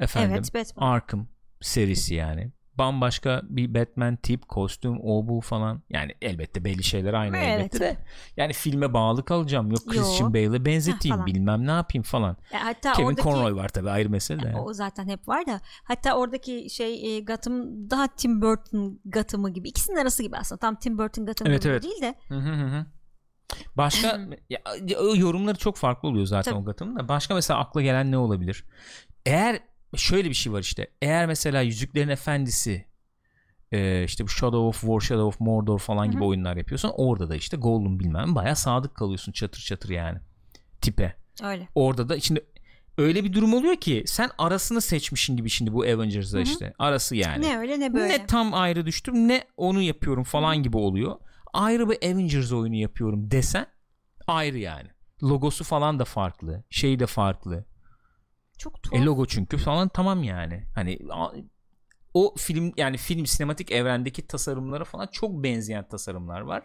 Speaker 1: efendim
Speaker 2: Evet Batman.
Speaker 1: Arkham serisi yani. Bambaşka bir Batman tip, kostüm, o bu falan. Yani elbette belli şeyler aynı
Speaker 2: Evet.
Speaker 1: elbette de. Yani filme bağlı kalacağım. Yok
Speaker 2: Yo.
Speaker 1: Christian Bale'e benzeteyim
Speaker 2: falan.
Speaker 1: bilmem ne yapayım falan.
Speaker 2: E, hatta
Speaker 1: Kevin
Speaker 2: oradaki
Speaker 1: Conroy var tabii ayrı mesele de.
Speaker 2: o zaten hep var da hatta oradaki şey e, Gotham daha Tim Burton Gotham'ı gibi ikisinin arası gibi aslında tam Tim Burton Gotham
Speaker 1: Evet,
Speaker 2: gibi
Speaker 1: evet.
Speaker 2: değil de
Speaker 1: Hı hı hı hı. Başka ya, ya, yorumları çok farklı oluyor zaten
Speaker 2: Tabii.
Speaker 1: o Gotham'ın da. Başka mesela akla gelen ne olabilir? Eğer şöyle bir şey var işte. Eğer mesela Yüzüklerin Efendisi e, işte bu Shadow of War, Shadow of Mordor falan gibi
Speaker 2: Hı hı.
Speaker 1: oyunlar yapıyorsan orada da işte Gollum bilmem baya sadık kalıyorsun çatır çatır yani tipe.
Speaker 2: öyle.
Speaker 1: Orada da şimdi öyle bir durum oluyor ki sen arasını seçmişin gibi şimdi bu Avengers'da
Speaker 2: Hı hı.
Speaker 1: işte. Arası yani.
Speaker 2: Ne öyle ne böyle.
Speaker 1: Ne tam ayrı düştüm ne onu yapıyorum falan gibi oluyor. Ayrı bir Avengers oyunu yapıyorum desen ayrı yani. Logosu falan da farklı. Şeyi de farklı.
Speaker 2: Çok tuhaf.
Speaker 1: E logo çünkü falan tamam yani. Hani o film yani film sinematik evrendeki tasarımlara falan çok benzeyen tasarımlar var.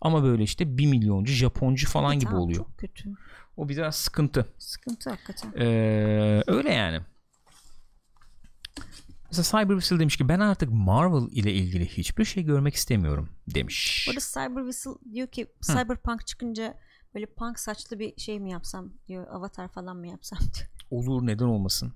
Speaker 1: Ama böyle işte bir milyoncu Japoncu falan gibi
Speaker 2: Tamam,
Speaker 1: oluyor.
Speaker 2: Çok kötü.
Speaker 1: O biraz sıkıntı.
Speaker 2: Sıkıntı hakikaten.
Speaker 1: Ee, öyle yani. Mesela Cyber Whistle demiş ki ben artık Marvel ile ilgili hiçbir şey görmek istemiyorum demiş.
Speaker 2: Burada Cyber Whistle diyor ki Cyberpunk çıkınca böyle punk saçlı bir şey mi yapsam diyor. Avatar falan mı yapsam diyor.
Speaker 1: Olur neden olmasın.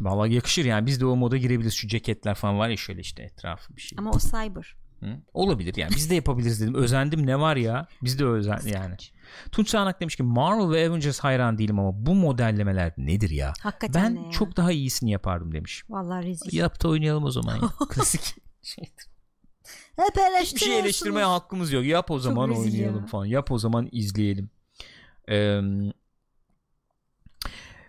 Speaker 1: Vallahi yakışır yani biz de o moda girebiliriz şu ceketler falan var ya şöyle işte etrafı bir şey.
Speaker 2: Ama o cyber.
Speaker 1: Hı? Olabilir yani biz de yapabiliriz dedim. Özendim ne var ya biz de özen yani. Tunç Sağanak demiş ki Marvel ve Avengers hayran değilim ama bu modellemeler nedir ya?
Speaker 2: Hakikaten
Speaker 1: Ben
Speaker 2: ne ya?
Speaker 1: çok daha iyisini yapardım demiş.
Speaker 2: Vallahi rezil.
Speaker 1: Yap da oynayalım o zaman ya. Klasik şeydir.
Speaker 2: Hep
Speaker 1: Bir şey eleştirmeye hakkımız yok. Yap o zaman oynayalım
Speaker 2: ya.
Speaker 1: falan. Yap o zaman izleyelim. Ee,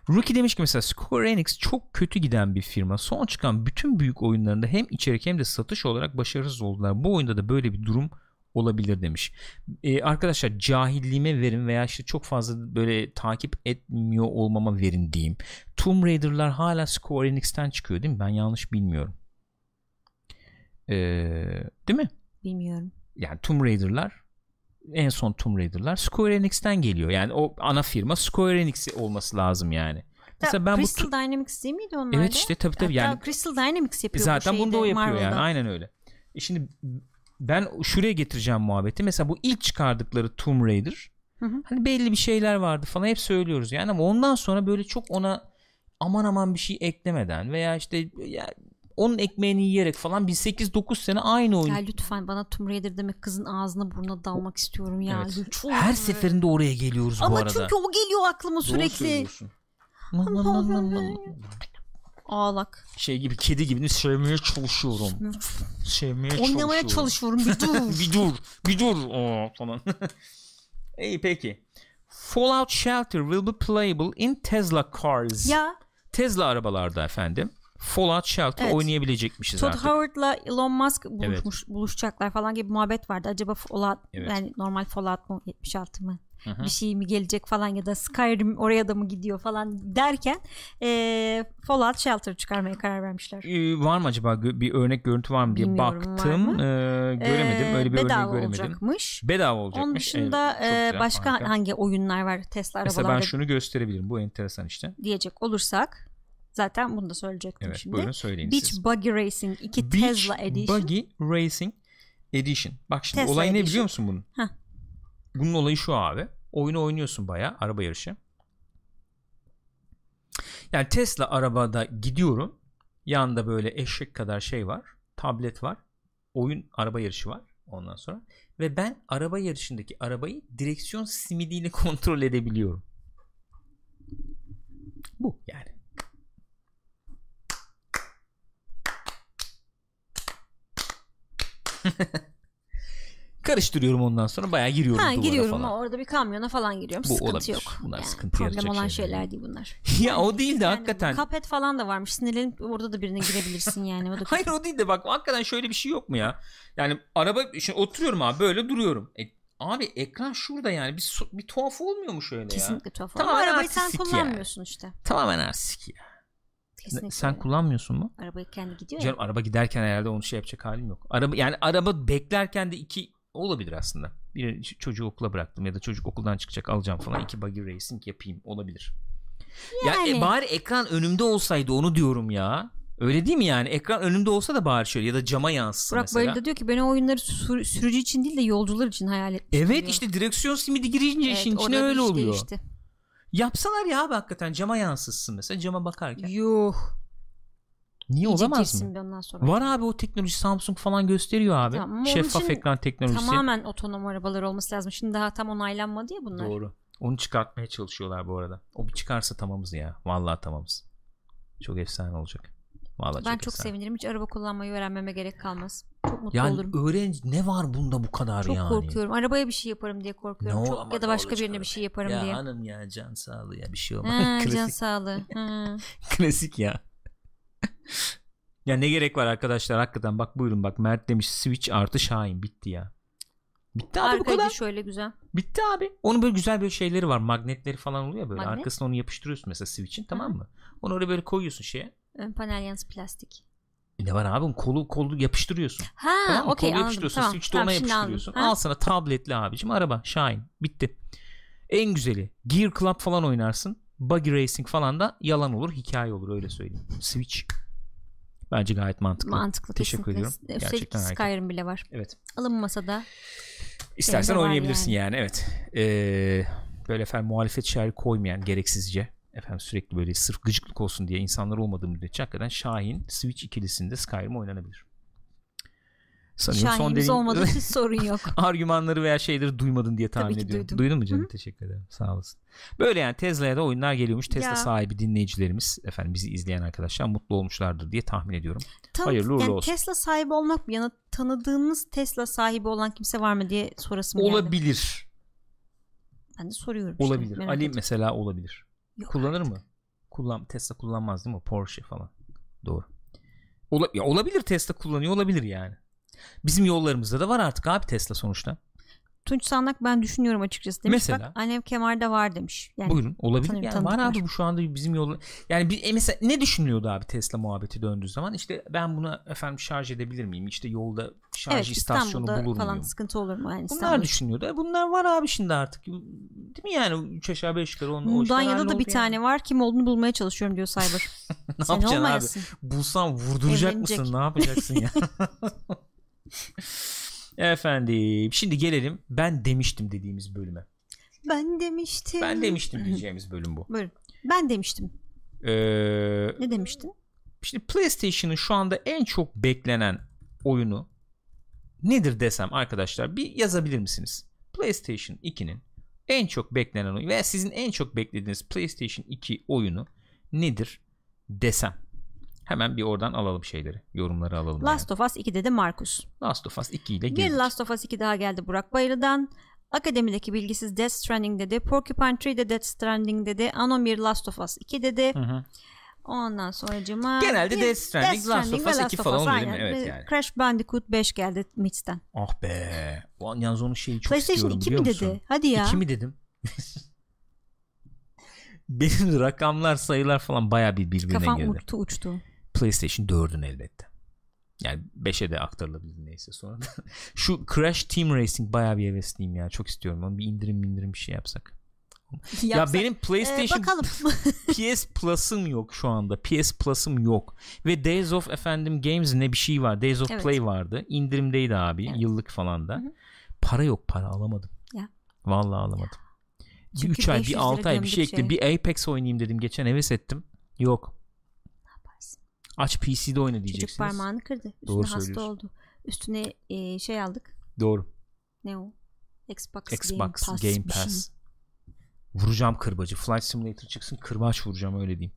Speaker 1: Rookie demiş ki mesela Square Enix çok kötü giden bir firma. Son çıkan bütün büyük oyunlarında hem içerik hem de satış olarak başarısız oldular. Bu oyunda da böyle bir durum olabilir demiş. Ee, arkadaşlar cahilliğime verin veya işte çok fazla böyle takip etmiyor olmama verin diyeyim. Tomb Raider'lar hala Square Enix'ten çıkıyor değil mi? Ben yanlış bilmiyorum. Ee, değil mi?
Speaker 2: Bilmiyorum.
Speaker 1: yani Tomb Raider'lar en son Tomb Raider'lar Square Enix'ten geliyor. Yani o ana firma Square Enix olması lazım yani. Mesela ben bu
Speaker 2: Crystal
Speaker 1: tu-
Speaker 2: Dynamics değil miydi onlar
Speaker 1: Evet işte tabii tabii
Speaker 2: Hatta
Speaker 1: yani
Speaker 2: Crystal Dynamics yapıyor
Speaker 1: zaten
Speaker 2: bu
Speaker 1: bunu da o yapıyor yani
Speaker 2: Marvel'da.
Speaker 1: aynen öyle. E şimdi ben şuraya getireceğim muhabbeti. Mesela bu ilk çıkardıkları Tomb Raider
Speaker 2: Hı hı.
Speaker 1: hani belli bir şeyler vardı falan hep söylüyoruz yani ama ondan sonra böyle çok ona aman aman bir şey eklemeden veya işte ya onun ekmeğini yiyerek falan bir 8-9 sene aynı oyun
Speaker 2: Ya lütfen bana Tomb Raider demek kızın ağzına burnuna dalmak istiyorum ya.
Speaker 1: Evet.
Speaker 2: Lütfen.
Speaker 1: Her seferinde oraya geliyoruz bu
Speaker 2: Ama
Speaker 1: arada.
Speaker 2: çünkü o geliyor aklıma sürekli. Ağlak.
Speaker 1: Şey gibi kedi gibi sevmeye çalışıyorum. Sevmeye
Speaker 2: Oynamaya
Speaker 1: çalışıyorum.
Speaker 2: çalışıyorum bir dur.
Speaker 1: bir dur. Bir dur. Oo, falan. İyi peki. Fallout Shelter will be playable in Tesla cars.
Speaker 2: ya
Speaker 1: Tesla arabalarda efendim. Fallout Shelter
Speaker 2: Evet.
Speaker 1: oynayabilecekmişiz
Speaker 2: Todd
Speaker 1: artık.
Speaker 2: Howard'la Elon Musk buluşmuş, buluşacaklar falan gibi muhabbet vardı. Acaba Fallout
Speaker 1: Evet.
Speaker 2: yani normal Fallout mu 76 mı?
Speaker 1: Hı hı.
Speaker 2: Bir şey mi gelecek falan ya da Skyrim oraya da mı gidiyor falan derken eee Fallout Shelter çıkarmaya karar vermişler.
Speaker 1: Ee, var mı acaba bir örnek görüntü var mı diye
Speaker 2: Bilmiyorum,
Speaker 1: baktım. Ee, göremedim. Öyle bir örnek
Speaker 2: bedava
Speaker 1: göremedim.
Speaker 2: olacakmış.
Speaker 1: Bedava olacakmış.
Speaker 2: Onun dışında
Speaker 1: Evet, güzel,
Speaker 2: başka
Speaker 1: harika.
Speaker 2: hangi oyunlar var Tesla
Speaker 1: Mesela ben
Speaker 2: arabalarda
Speaker 1: şunu gösterebilirim. Bu enteresan işte.
Speaker 2: diyecek olursak zaten bunu da söyleyecektim
Speaker 1: Evet
Speaker 2: şimdi.
Speaker 1: buyurun söyleyin
Speaker 2: Beach
Speaker 1: siz.
Speaker 2: Buggy Racing 2
Speaker 1: Beach
Speaker 2: Tesla Edition.
Speaker 1: Buggy Racing Edition. Bak şimdi
Speaker 2: Tesla
Speaker 1: olay ne
Speaker 2: Edition.
Speaker 1: biliyor musun bunun?
Speaker 2: Heh.
Speaker 1: Bunun olayı şu abi. Oyunu oynuyorsun baya araba yarışı. Yani Tesla arabada gidiyorum. Yanında böyle eşek kadar şey var. Tablet var. Oyun araba yarışı var ondan sonra. Ve ben araba yarışındaki arabayı direksiyon simidiyle kontrol edebiliyorum. Bu yani. Karıştırıyorum ondan sonra bayağı giriyorum
Speaker 2: Ha
Speaker 1: duvara
Speaker 2: giriyorum
Speaker 1: falan.
Speaker 2: orada bir kamyona falan giriyorum.
Speaker 1: Bu
Speaker 2: sıkıntı
Speaker 1: olabilir.
Speaker 2: yok.
Speaker 1: Bunlar
Speaker 2: Yani
Speaker 1: sıkıntı
Speaker 2: problem olan
Speaker 1: şeyler
Speaker 2: şeyler değil bunlar.
Speaker 1: ya o değil de
Speaker 2: Yani
Speaker 1: hakikaten.
Speaker 2: Cuphead falan da varmış. Sinirlenip orada da birine girebilirsin yani. O da
Speaker 1: Hayır o değil de bak hakikaten şöyle bir şey yok mu ya? Yani araba şimdi oturuyorum abi böyle duruyorum. E, abi ekran şurada yani bir, bir tuhaf olmuyor mu şöyle ya?
Speaker 2: Kesinlikle tuhaf.
Speaker 1: Tamam,
Speaker 2: Ama arabayı sen kullanmıyorsun işte.
Speaker 1: Tamamen arsik ya.
Speaker 2: Kesinlikle.
Speaker 1: Sen kullanmıyorsun mu?
Speaker 2: Arabayı kendi gidiyor
Speaker 1: Canım
Speaker 2: ya.
Speaker 1: araba giderken herhalde onu şey yapacak halim yok. Araba yani araba beklerken de iki olabilir aslında. Bir çocuğu okula bıraktım ya da çocuk okuldan çıkacak alacağım falan iki buggy racing yapayım olabilir. Ya
Speaker 2: Yani.
Speaker 1: e, bari ekran önümde olsaydı onu diyorum ya. Öyle değil mi yani? Ekran önümde olsa da bari şöyle ya da cama yansısa
Speaker 2: Burak
Speaker 1: mesela.
Speaker 2: de diyor ki ben o oyunları sür- sürücü için değil de yolcular için hayal etmiştim
Speaker 1: Evet
Speaker 2: diyor.
Speaker 1: işte direksiyon simidi girince
Speaker 2: Evet,
Speaker 1: işin içine öyle
Speaker 2: iş
Speaker 1: oluyor.
Speaker 2: değişti.
Speaker 1: Yapsalar ya abi hakikaten cama yansıtsın mesela cama bakarken.
Speaker 2: Yuh.
Speaker 1: Niye
Speaker 2: İyice
Speaker 1: olamaz mı?
Speaker 2: ondan sonra.
Speaker 1: Var abi o teknoloji Samsung falan gösteriyor abi.
Speaker 2: Tamam,
Speaker 1: Şeffaf ekran teknolojisi.
Speaker 2: Tamamen otonom arabalar olması lazım. Şimdi daha tam onaylanmadı ya bunlar.
Speaker 1: Doğru. Onu çıkartmaya çalışıyorlar bu arada. O bir çıkarsa tamamız ya. Vallahi tamamız. Çok efsane olacak. Vallahi
Speaker 2: Ben
Speaker 1: çok,
Speaker 2: çok
Speaker 1: efsane.
Speaker 2: sevinirim. Hiç araba kullanmayı öğrenmeme gerek kalmaz. Çok mutlu
Speaker 1: Yani
Speaker 2: olurum.
Speaker 1: öğren ne var bunda bu kadar
Speaker 2: Çok
Speaker 1: yani?
Speaker 2: korkuyorum. Arabaya bir şey yaparım diye korkuyorum.
Speaker 1: Ne
Speaker 2: çok, ya da başka birine bir şey yaparım
Speaker 1: ya
Speaker 2: diye.
Speaker 1: hanım ya can sağlığı ya bir şey olmaz.
Speaker 2: Ha, can sağlığı. Ha.
Speaker 1: klasik ya. ya ne gerek var arkadaşlar hakikaten bak buyurun bak Mert demiş Switch artı Şahin bitti ya. Bitti abi bu
Speaker 2: Arkayı
Speaker 1: kadar.
Speaker 2: da şöyle güzel.
Speaker 1: Bitti abi. Onun böyle güzel böyle şeyleri var. Magnetleri falan oluyor böyle.
Speaker 2: Magnet?
Speaker 1: Arkasına onu yapıştırıyorsun mesela Switch'in tamam mı? Onu oraya böyle koyuyorsun şeye.
Speaker 2: Ön panel yansı plastik.
Speaker 1: Ne var abi? Kolu kolu yapıştırıyorsun.
Speaker 2: Ha
Speaker 1: tamam
Speaker 2: okey
Speaker 1: Kolu
Speaker 2: anladım.
Speaker 1: yapıştırıyorsun.
Speaker 2: Tamam,
Speaker 1: Switch'te
Speaker 2: tamam,
Speaker 1: ona yapıştırıyorsun. Al sana tabletli abicim araba. Shine. Bitti. En güzeli. Gear Club falan oynarsın. Buggy Racing falan da yalan olur. Hikaye olur öyle söyleyeyim. Switch. Bence gayet mantıklı.
Speaker 2: Mantıklı
Speaker 1: Teşekkür
Speaker 2: kesinlikle.
Speaker 1: ediyorum.
Speaker 2: Üstelik
Speaker 1: Gerçekten harika.
Speaker 2: Skyrim bile var.
Speaker 1: Evet.
Speaker 2: Alın masada.
Speaker 1: İstersen oynayabilirsin yani, evet. Ee, böyle efendim muhalefet şairi koymayan gereksizce efendim sürekli böyle sırf gıcıklık olsun diye insanlar olmadığı müddetçe hakikaten Şahin Switch ikilisinde Skyrim oynanabilir. Sanıyorum son
Speaker 2: Şahinimiz
Speaker 1: deneyim-
Speaker 2: olmadığı için sorun yok.
Speaker 1: argümanları veya şeyleri duymadın diye tahmin
Speaker 2: Tabii
Speaker 1: ediyorum.
Speaker 2: duydum.
Speaker 1: Duydun mu canım?
Speaker 2: Hı.
Speaker 1: Teşekkür ederim. Sağ olasın. Böyle yani Tesla'ya da oyunlar geliyormuş. Tesla
Speaker 2: Ya.
Speaker 1: sahibi dinleyicilerimiz efendim bizi izleyen arkadaşlar mutlu olmuşlardır diye tahmin ediyorum.
Speaker 2: Tan-
Speaker 1: Hayırlı uğurlu
Speaker 2: yani
Speaker 1: olsun.
Speaker 2: Tesla sahibi olmak mı? Yani tanıdığınız Tesla sahibi olan kimse var mı diye sorasım geldi.
Speaker 1: Olabilir.
Speaker 2: Ben de soruyorum işte,
Speaker 1: Olabilir.
Speaker 2: merak
Speaker 1: Ali
Speaker 2: ettim.
Speaker 1: mesela olabilir.
Speaker 2: Yok
Speaker 1: Kullanır
Speaker 2: artık.
Speaker 1: mı? Kullan Tesla kullanmaz değil mi? Porsche falan. Doğru. Ola, ya olabilir Tesla kullanıyor olabilir yani. Bizim yollarımızda da var artık abi Tesla sonuçta.
Speaker 2: Tunç Sandak ben düşünüyorum açıkçası demiş.
Speaker 1: Mesela?
Speaker 2: Bak annem kemarda var demiş. Yani
Speaker 1: Buyurun olabilir.
Speaker 2: tanıyorum,
Speaker 1: Yani var abi bu şu anda bizim yol yani bir, e mesela ne düşünülüyordu abi Tesla muhabbeti döndüğü zaman işte ben bunu efendim şarj edebilir miyim? İşte yolda şarj
Speaker 2: evet
Speaker 1: istasyonu bulur
Speaker 2: falan
Speaker 1: muyum?
Speaker 2: sıkıntı olur mu? Yani
Speaker 1: Bunlar düşünüyordu. E bunlar var abi şimdi artık. Değil mi yani 3 aşağı 5 yukarı onun
Speaker 2: Mudanya'da da bir
Speaker 1: yani.
Speaker 2: tane var. Kim olduğunu bulmaya çalışıyorum diyor Cyber.
Speaker 1: ne
Speaker 2: Sen
Speaker 1: yapacaksın
Speaker 2: olmayasın.
Speaker 1: abi? Bulsan vurduracak
Speaker 2: Evlenecek.
Speaker 1: mısın? Ne yapacaksın ya? Efendim şimdi gelelim ben demiştim dediğimiz bölüme.
Speaker 2: Ben demiştim.
Speaker 1: Ben demiştim diyeceğimiz bölüm bu.
Speaker 2: Buyurun. Ben demiştim.
Speaker 1: Ee,
Speaker 2: Ne demiştin?
Speaker 1: şimdi PlayStation'ın şu anda en çok beklenen oyunu nedir desem arkadaşlar bir yazabilir misiniz? PlayStation 2'nin en çok beklenen oyunu veya sizin en çok beklediğiniz PlayStation 2 oyunu nedir desem. Hemen bir oradan alalım şeyleri. Yorumları alalım.
Speaker 2: Last of Us 2'de de Markus.
Speaker 1: yani. Last of Us 2 ile
Speaker 2: Bir
Speaker 1: girdik.
Speaker 2: Last of Us 2 daha geldi Burak Bayır'dan. Akademideki bilgisiz Death Stranding dedi. Porcupine Tree de Death Stranding dedi. Anon bir Last of Us 2 dedi.
Speaker 1: Hı hı.
Speaker 2: Ondan sonracıma
Speaker 1: Genelde
Speaker 2: bir
Speaker 1: Death Stranding, Last of Us 2 falan oluyor değil mi? Evet
Speaker 2: Ve
Speaker 1: yani.
Speaker 2: Crash Bandicoot 5 geldi Mitz'ten.
Speaker 1: Ah be. Yalnız onun şeyi çok
Speaker 2: PlayStation
Speaker 1: istiyorum
Speaker 2: 2
Speaker 1: biliyor
Speaker 2: mi
Speaker 1: musun?
Speaker 2: dedi? Hadi ya.
Speaker 1: 2 mi dedim? Benim rakamlar sayılar falan baya bir birbirine
Speaker 2: Kafam
Speaker 1: girdi.
Speaker 2: uçtu uçtu.
Speaker 1: PlayStation 4'ün elbette. Yani 5'e de aktarılabilir neyse sonra. Şu Crash Team Racing baya bir hevesliyim ya. Çok istiyorum. Onu bir indirim indirim bir şey yapsak. Ya
Speaker 2: Yapsak-
Speaker 1: benim
Speaker 2: Ee,
Speaker 1: PlayStation
Speaker 2: bakalım.
Speaker 1: PS Plus'ım yok şu anda. PS Plus'ım yok. Ve Days of efendim Games ne bir şey var. Days of
Speaker 2: Evet.
Speaker 1: Play vardı. İndirimdeydi abi.
Speaker 2: Evet.
Speaker 1: Yıllık falan da.
Speaker 2: Hı hı.
Speaker 1: Para yok para alamadım.
Speaker 2: Ya.
Speaker 1: Vallahi alamadım. Bir
Speaker 2: Çünkü
Speaker 1: 3 ay
Speaker 2: 500
Speaker 1: bir
Speaker 2: lira
Speaker 1: 6 ay bir şey
Speaker 2: gömdük
Speaker 1: ekle. Bir Apex oynayayım dedim. Geçen heves ettim. Yok. Aç PC'de oyna
Speaker 2: Çocuk
Speaker 1: diyeceksiniz.
Speaker 2: parmağını kırdı. Üstüne
Speaker 1: Doğru
Speaker 2: hasta oldu. Üstüne e, şey aldık.
Speaker 1: Doğru.
Speaker 2: Ne o? Xbox,
Speaker 1: Xbox
Speaker 2: Game Pass.
Speaker 1: Game. Pass. Vuracağım kırbacı. Flight Simulator çıksın kırbaç vuracağım öyle diyeyim.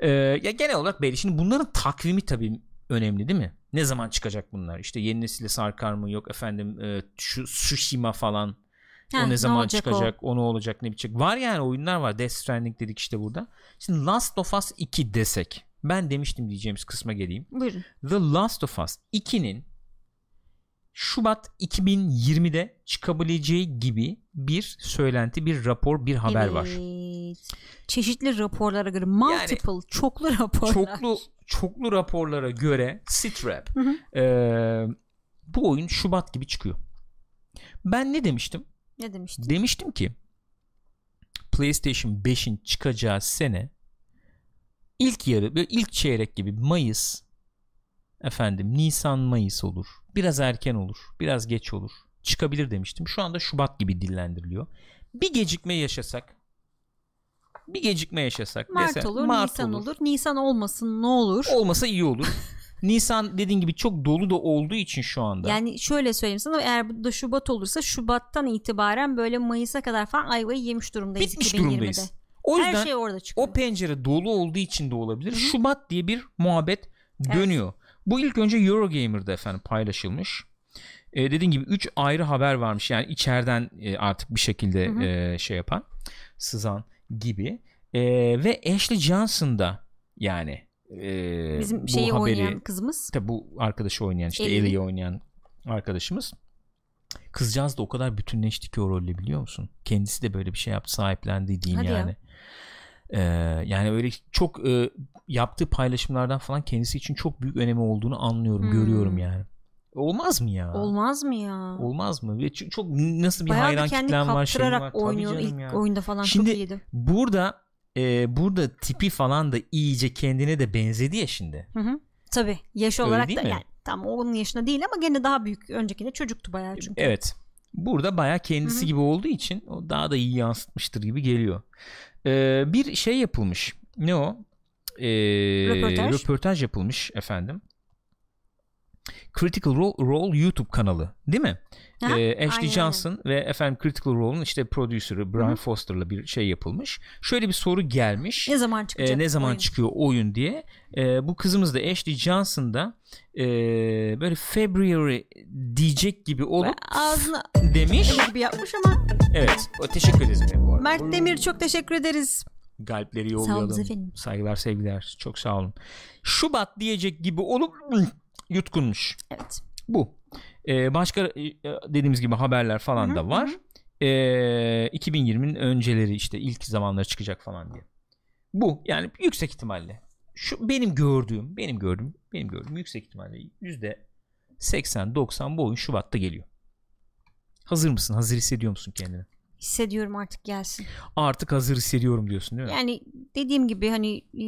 Speaker 1: Ee, ya genel olarak belli. Şimdi bunların takvimi tabii önemli değil mi? Ne zaman çıkacak bunlar? İşte yeni nesile sarkar mı? Yok efendim e, şu Tsushima falan.
Speaker 2: Ha,
Speaker 1: o ne zaman
Speaker 2: olacak
Speaker 1: çıkacak? O? ne olacak? Ne bitecek? Var yani oyunlar var. Death Stranding dedik işte burada. Şimdi Last of Us 2 desek. Ben demiştim diyeceğimiz kısma geleyim.
Speaker 2: Buyurun.
Speaker 1: The Last of Us 2'nin Şubat 2020'de çıkabileceği gibi bir söylenti, bir rapor, bir haber var.
Speaker 2: Evet. Çeşitli raporlara göre multiple çoklu raporlar.
Speaker 1: Çoklu çoklu raporlara göre
Speaker 2: hı.
Speaker 1: eee, bu oyun Şubat gibi çıkıyor. Ben ne demiştim?
Speaker 2: Ne demiştin?
Speaker 1: Demiştim ki PlayStation 5'in çıkacağı sene ilk yarı böyle ilk çeyrek gibi Mayıs efendim Nisan Mayıs olur. Biraz erken olur. Biraz geç olur. Çıkabilir demiştim. Şu anda Şubat gibi dillendiriliyor. Bir gecikme yaşasak bir gecikme yaşasak
Speaker 2: Mart
Speaker 1: mesela
Speaker 2: olur,
Speaker 1: Mart
Speaker 2: Nisan olur. Nisan olmasın ne olur?
Speaker 1: olmasa iyi olur. Nisan dediğin gibi çok dolu da olduğu için şu anda.
Speaker 2: Yani şöyle söyleyeyim sana eğer bu da Şubat olursa Şubat'tan itibaren böyle Mayıs'a kadar falan ayvayı yemiş durumdayız
Speaker 1: Bitmiş
Speaker 2: 2020'de.
Speaker 1: durumdayız. O yüzden
Speaker 2: Her şey orada çıkıyor.
Speaker 1: o pencere dolu olduğu için de olabilir. Şubat diye bir muhabbet dönüyor. Bu ilk önce Eurogamer'da efendim paylaşılmış. Ee, dediğim gibi 3 ayrı haber varmış. Yani içeriden e, artık bir şekilde
Speaker 2: Hı hı.
Speaker 1: e, şey yapan, sızan gibi. E, ve Ashley Johnson da yani e,
Speaker 2: Bizim
Speaker 1: bu
Speaker 2: şeyi
Speaker 1: haberi
Speaker 2: oynayan kızımız.
Speaker 1: Tabi bu arkadaşı oynayan işte
Speaker 2: Ellie.
Speaker 1: Ellie'yi oynayan arkadaşımız. Kızcağız da o kadar bütünleşti ki o rolle biliyor musun? Kendisi de böyle bir şey yaptı sahiplendi diyeyim
Speaker 2: Hadi ya.
Speaker 1: Yani. Ee, yani öyle çok e, yaptığı paylaşımlardan falan kendisi için çok büyük önemi olduğunu anlıyorum,
Speaker 2: Hmm.
Speaker 1: görüyorum yani. Olmaz mı ya?
Speaker 2: Olmaz mı ya?
Speaker 1: Olmaz mı? Ve çok, çok nasıl bir
Speaker 2: Bayağı
Speaker 1: hayran kitlen var, şeyin var.
Speaker 2: oynuyor ilk
Speaker 1: ya.
Speaker 2: oyunda falan
Speaker 1: Şimdi-
Speaker 2: çok iyiydi.
Speaker 1: Burada e, burada tipi falan da iyice kendine de benzedi ya şimdi.
Speaker 2: Hı hı. Tabii yaş olarak da
Speaker 1: mi?
Speaker 2: yani tam onun yaşında değil ama gene daha büyük. Öncekinde çocuktu bayağı çünkü.
Speaker 1: Evet. Burada bayağı kendisi
Speaker 2: Hı hı.
Speaker 1: gibi olduğu için o daha da iyi yansıtmıştır gibi geliyor. Ee, bir şey yapılmış. Ne o? Ee,
Speaker 2: Röportaj.
Speaker 1: röportaj yapılmış efendim. Critical Role, Role YouTube kanalı değil mi?
Speaker 2: Aha,
Speaker 1: Ee, Ashley
Speaker 2: aynen,
Speaker 1: Johnson ve efendim Critical Role'un işte prodüsörü Brian. Foster'la bir şey yapılmış. Şöyle bir soru gelmiş.
Speaker 2: Ne zaman çıkacak?
Speaker 1: ne zaman
Speaker 2: oyun?
Speaker 1: çıkıyor oyun diye. Ee, bu kızımız da Ashley Johnson da ee, böyle February diyecek gibi olup
Speaker 2: Ağzına
Speaker 1: demiş.
Speaker 2: gibi yapmış ama
Speaker 1: Evet. O, teşekkür ederiz bu arada.
Speaker 2: Mert Demir çok teşekkür ederiz.
Speaker 1: Galpleri yollayalım. Saygılar sevgiler. Çok sağ olun. Şubat diyecek gibi olup yutkunmuş.
Speaker 2: Evet.
Speaker 1: Bu. Ee, başka e, dediğimiz gibi haberler falan
Speaker 2: Hı hı,
Speaker 1: da var. Ee, 2020'nin önceleri işte ilk zamanları çıkacak falan diye. Bu yani yüksek ihtimalle. Şu benim gördüğüm, benim gördüğüm, benim gördüğüm yüksek ihtimalle yüzde 80-90 bu oyun Şubat'ta geliyor. Hazır mısın? Hazır hissediyor musun kendini?
Speaker 2: Hissediyorum artık gelsin.
Speaker 1: Artık hazır hissediyorum diyorsun değil mi?
Speaker 2: Yani dediğim gibi hani e,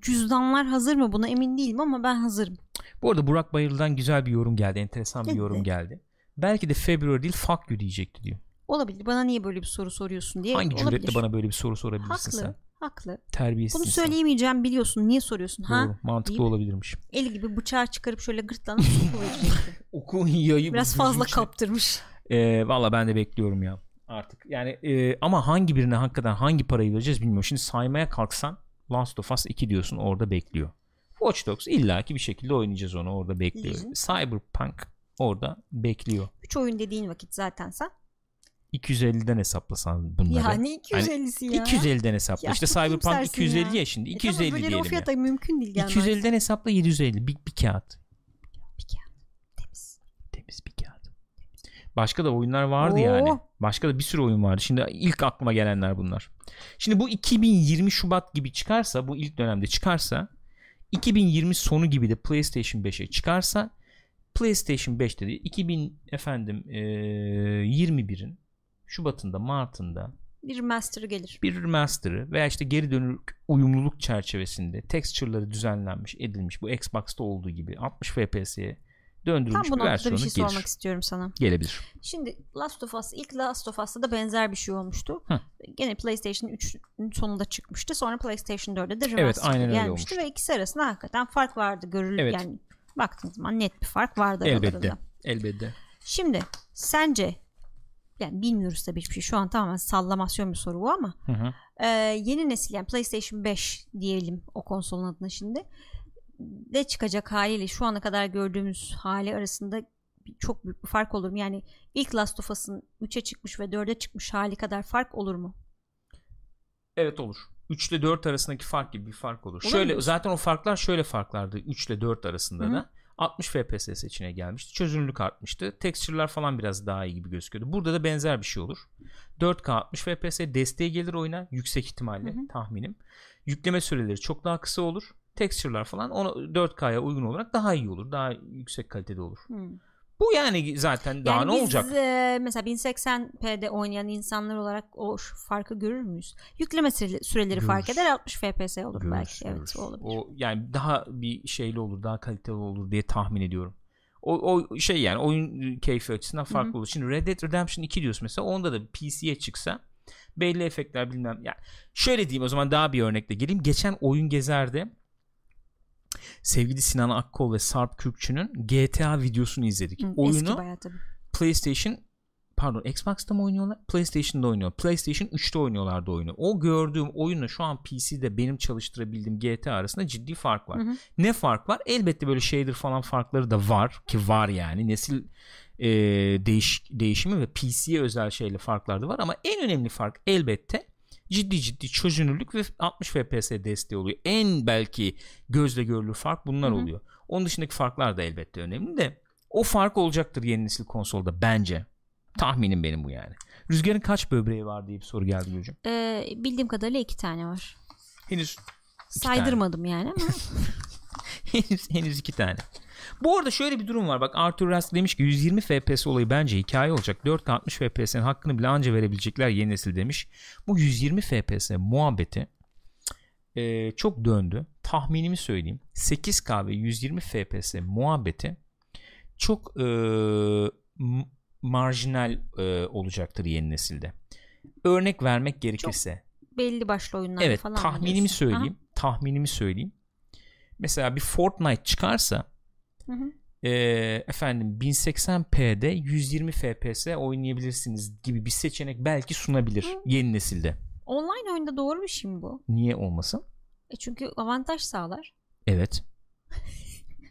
Speaker 2: cüzdanlar hazır mı buna emin değilim ama ben hazırım.
Speaker 1: Bu arada Burak Bayırlı'dan güzel bir yorum geldi. Enteresan bir yorum geldi. Belki de February değil fuck you diyecekti diyor.
Speaker 2: Olabilir. Bana niye böyle bir soru soruyorsun diye.
Speaker 1: Hangi
Speaker 2: olabilir.
Speaker 1: cüretle bana böyle bir soru sorabilirsin
Speaker 2: Haklı.
Speaker 1: sen?
Speaker 2: Haklı.
Speaker 1: Terbiyesizsin
Speaker 2: Bunu
Speaker 1: sen.
Speaker 2: söyleyemeyeceğim biliyorsun. Niye soruyorsun? Ha?
Speaker 1: Doğru, mantıklı
Speaker 2: deyip-
Speaker 1: olabilirmiş.
Speaker 2: El gibi bıçağı çıkarıp şöyle sokuverecekti.
Speaker 1: Okun yayı
Speaker 2: Biraz fazla kaptırmış.
Speaker 1: Ee, Valla ben de bekliyorum ya artık. Yani e, ama hangi birine hakikaten hangi parayı vereceğiz bilmiyorum. Şimdi saymaya kalksan Last of Us 2 diyorsun orada bekliyor. Watch Dogs illaki bir şekilde oynayacağız onu orada bekliyor.
Speaker 2: Hı hı.
Speaker 1: Cyberpunk orada bekliyor.
Speaker 2: 3 oyun dediğin vakit zaten sen.
Speaker 1: 250'den hesaplasan bunları.
Speaker 2: Ya ne 250'si ya?
Speaker 1: 250'den hesapla.
Speaker 2: Ya
Speaker 1: işte Cyberpunk
Speaker 2: iyimsersin
Speaker 1: 250 ya,
Speaker 2: ya.
Speaker 1: şimdi.
Speaker 2: E
Speaker 1: 250
Speaker 2: tamam, böyle
Speaker 1: diyelim
Speaker 2: o
Speaker 1: ya.
Speaker 2: fiyata mümkün değil gelmez.
Speaker 1: 250'den hesapla 750 bir, bir kağıt.
Speaker 2: Bir kağıt. Temiz.
Speaker 1: Temiz bir kağıt. Başka da oyunlar vardı
Speaker 2: Oo.
Speaker 1: yani. Başka da bir sürü oyun vardı. Şimdi ilk aklıma gelenler bunlar. Şimdi bu 2020 Şubat gibi çıkarsa, bu ilk dönemde çıkarsa, 2020 sonu gibi de PlayStation 5'e çıkarsa, PlayStation 5'te de 2000 efendim eee, 21'in Şubat'ında, Mart'ında
Speaker 2: Bir master gelir.
Speaker 1: bir remaster'ı veya işte geri dönük uyumluluk çerçevesinde texture'ları düzenlenmiş, edilmiş bu Xbox'ta olduğu gibi 60 FPS'ye döndürülmüş
Speaker 2: bu
Speaker 1: bir
Speaker 2: noktada
Speaker 1: versiyonu
Speaker 2: bir şey
Speaker 1: gelir.
Speaker 2: sormak istiyorum sana.
Speaker 1: Gelebilir.
Speaker 2: Şimdi Last of Us ilk Last of Us'ta da benzer bir şey olmuştu.
Speaker 1: Hı.
Speaker 2: Gene PlayStation 3'ün sonunda çıkmıştı. Sonra PlayStation 4'e de
Speaker 1: Evet,
Speaker 2: remaster
Speaker 1: aynen öyle
Speaker 2: gelmişti
Speaker 1: olmuştu.
Speaker 2: ve ikisi arasında hakikaten fark vardı görülür
Speaker 1: Evet.
Speaker 2: yani baktığınız zaman net bir fark vardı
Speaker 1: Elbette.
Speaker 2: aralarında.
Speaker 1: Elbette.
Speaker 2: Şimdi sence yani bilmiyoruz tabii hiçbir şey. Şu an tamamen sallamasyon bir soru bu ama
Speaker 1: Hı hı.
Speaker 2: e, yeni nesil yani PlayStation 5 diyelim o konsolun adına şimdi de çıkacak haliyle şu ana kadar gördüğümüz hali arasında çok büyük bir fark olur mu? Yani ilk Last of Us'ın 3'e çıkmış ve 4'e çıkmış hali kadar fark olur mu?
Speaker 1: Evet olur. 3 ile 4 arasındaki fark gibi bir fark olur.
Speaker 2: Olur
Speaker 1: şöyle
Speaker 2: mu?
Speaker 1: zaten o farklar şöyle farklardı 3 ile 4 arasında
Speaker 2: Hı hı.
Speaker 1: da. 60 FPS seçeneği gelmişti. Çözünürlük artmıştı. Texture'lar falan biraz daha iyi gibi gözüküyordu. Burada da benzer bir şey olur. 4K 60 FPS desteği gelir oyuna yüksek ihtimalle
Speaker 2: Hı hı.
Speaker 1: tahminim. Yükleme süreleri çok daha kısa olur. Texture'lar falan ona 4K'ya uygun olarak daha iyi olur. Daha yüksek kalitede olur.
Speaker 2: Hmm.
Speaker 1: Bu yani zaten daha
Speaker 2: yani
Speaker 1: ne
Speaker 2: biz
Speaker 1: olacak?
Speaker 2: e, mesela 1080p'de oynayan insanlar olarak o farkı görür müyüz? Yükleme süre- süreleri fark
Speaker 1: Görürüz.
Speaker 2: eder 60 FPS olur
Speaker 1: Görürüz,
Speaker 2: belki. Evet
Speaker 1: görürüz.
Speaker 2: o olabilir.
Speaker 1: O yani daha bir şeyli olur, daha kaliteli olur diye tahmin ediyorum. O, o şey yani oyun keyfi açısından farklı olur. Şimdi Red Dead Redemption 2 diyorsun mesela onda da PC'ye çıksa belli efektler bilmem yani şöyle diyeyim o zaman daha bir örnekle geleyim. Geçen oyun gezerde sevgili Sinan Akkol ve Sarp Kürkçü'nün GTA videosunu izledik.
Speaker 2: Hı,
Speaker 1: Oyunu. PlayStation pardon Xbox'ta mı oynuyorlar? PlayStation'da oynuyor. PlayStation 3'te oynuyorlardı oyunu. O gördüğüm oyunla şu an PC'de benim çalıştırabildiğim GTA arasında ciddi fark var.
Speaker 2: Hı hı.
Speaker 1: Ne fark var? Elbette böyle shader falan farkları da var ki var yani. Nesil e, değiş, değişimi ve PC'ye özel şeyle farklar da var ama en önemli fark elbette ciddi ciddi çözünürlük ve 60 FPS desteği oluyor. En belki gözle görülür fark bunlar
Speaker 2: Hı hı.
Speaker 1: oluyor. Onun dışındaki farklar da elbette önemli de o fark olacaktır yeni nesil konsolda bence. Tahminim benim bu yani. Rüzgar'ın kaç böbreği var diye bir soru geldi Gülcüm.
Speaker 2: Ee, bildiğim kadarıyla iki tane var.
Speaker 1: Henüz
Speaker 2: Saydırmadım yani ama
Speaker 1: henüz, henüz iki tane. Bu arada şöyle bir durum var. Bak Arthur Rask demiş ki 120 FPS olayı bence hikaye olacak. 4K 60 FPS'nin hakkını bile anca verebilecekler yeni nesil demiş. Bu 120 FPS muhabbeti e, çok döndü. Tahminimi söyleyeyim. 8K ve 120 FPS muhabbeti çok e, marjinal e, olacaktır yeni nesilde. Örnek vermek gerekirse.
Speaker 2: belli başlı oyunlar
Speaker 1: Evet
Speaker 2: falan.
Speaker 1: tahminimi
Speaker 2: diyorsun.
Speaker 1: söyleyeyim. Tahminimi söyleyeyim. Mesela bir Fortnite çıkarsa
Speaker 2: Aha. Hı hı.
Speaker 1: e, efendim 1080p'de 120 FPS oynayabilirsiniz gibi bir seçenek belki sunabilir
Speaker 2: Hı.
Speaker 1: yeni nesilde.
Speaker 2: Online oyunda doğru bir şey mi bu?
Speaker 1: Niye olmasın?
Speaker 2: E çünkü avantaj sağlar.
Speaker 1: Evet.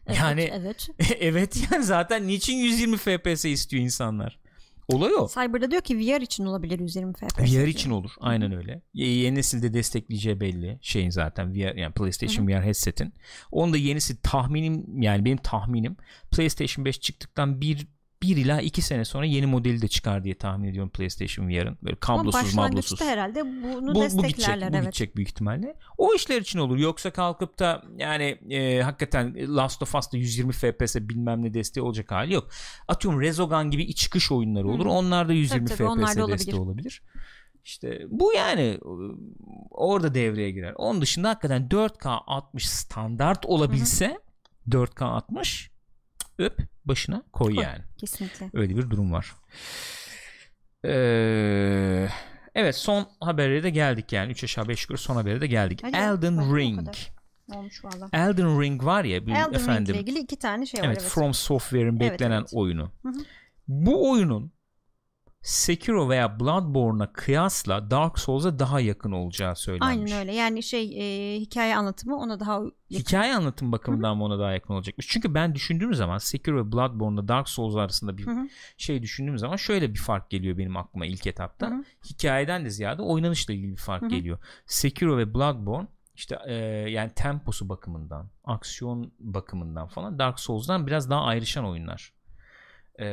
Speaker 2: Evet,
Speaker 1: Yani-
Speaker 2: evet.
Speaker 1: evet yani zaten niçin 120 FPS istiyor insanlar? Olay o.
Speaker 2: Cyber'da diyor ki VR için olabilir 120 FPS.
Speaker 1: VR
Speaker 2: diyor.
Speaker 1: için olur. Aynen öyle. Y- Yeni nesilde destekleyeceği belli. Şeyin zaten VR yani PlayStation VR headset'in. Onun da yenisi tahminim yani benim tahminim PlayStation 5 çıktıktan bir bir ila iki sene sonra yeni modeli de çıkar diye tahmin ediyorum PlayStation VR'ın. Böyle kablosuz mablosuz.
Speaker 2: herhalde bunu
Speaker 1: Bu, bu gidecek,
Speaker 2: desteklerler
Speaker 1: bu
Speaker 2: evet.
Speaker 1: gidecek büyük ihtimalle. O işler için olur. Yoksa kalkıp da yani e, hakikaten Last of Us'ta 120 FPS bilmem ne desteği olacak hali yok. Atıyorum Rezogan gibi iç çıkış oyunları olur.
Speaker 2: Hı.
Speaker 1: Onlar da 120
Speaker 2: Tabii tabii, onlar
Speaker 1: FPS
Speaker 2: da
Speaker 1: desteği
Speaker 2: olabilir.
Speaker 1: olabilir. İşte bu yani e, orada devreye girer. Onun dışında hakikaten 4K 60 standart olabilse 4K 60 öp başına koy,
Speaker 2: Koy.
Speaker 1: yani.
Speaker 2: Kesinlikle.
Speaker 1: Öyle bir durum var. Ee, evet son habere de geldik yani 3 aşağı 5 yukarı son habere de geldik.
Speaker 2: Hadi
Speaker 1: Elden
Speaker 2: bak,
Speaker 1: Ring.
Speaker 2: Olmuş valla.
Speaker 1: Elden Ring var ya bir
Speaker 2: Elden Ring
Speaker 1: efendim.
Speaker 2: ile ilgili iki tane şey var.
Speaker 1: evet,
Speaker 2: Evet,
Speaker 1: From Software'in
Speaker 2: Evet,
Speaker 1: beklenen
Speaker 2: evet.
Speaker 1: oyunu.
Speaker 2: Hı hı.
Speaker 1: Bu oyunun Sekiro veya Bloodborne'a kıyasla Dark Souls'a daha yakın olacağı söylenmiş.
Speaker 2: Aynen öyle. Yani şey e, hikaye anlatımı ona daha yakın.
Speaker 1: Hikaye anlatım bakımından mı ona daha yakın olacakmış? Çünkü ben düşündüğüm zaman Sekiro ve Bloodborne'la Dark Souls arasında bir
Speaker 2: Hı hı.
Speaker 1: şey düşündüğüm zaman şöyle bir fark geliyor benim aklıma ilk etapta.
Speaker 2: Hı hı.
Speaker 1: Hikayeden de ziyade oynanışla ilgili bir fark
Speaker 2: Hı hı.
Speaker 1: geliyor. Sekiro ve Bloodborne işte e, yani temposu bakımından, aksiyon bakımından falan Dark Souls'dan biraz daha ayrışan oyunlar. E,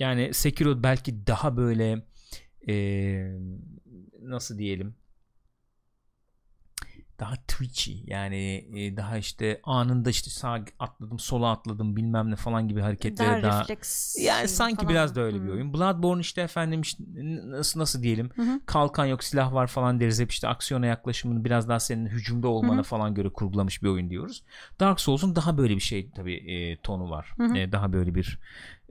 Speaker 1: yani Sekiro belki daha böyle e, nasıl diyelim daha twitchy yani e, daha işte anında işte sağ atladım sola atladım bilmem ne falan gibi hareketlere daha,
Speaker 2: Daha
Speaker 1: yani sanki
Speaker 2: falan.
Speaker 1: biraz da öyle bir
Speaker 2: Hı.
Speaker 1: oyun. Bloodborne işte efendim işte nasıl nasıl diyelim
Speaker 2: Hı hı.
Speaker 1: kalkan yok silah var falan deriz hep işte aksiyona yaklaşımını biraz daha senin hücumda olmana
Speaker 2: Hı hı.
Speaker 1: falan göre kurgulamış bir oyun diyoruz. Dark Souls'un daha böyle bir şey tabii e, tonu var.
Speaker 2: Hı hı.
Speaker 1: E, daha böyle bir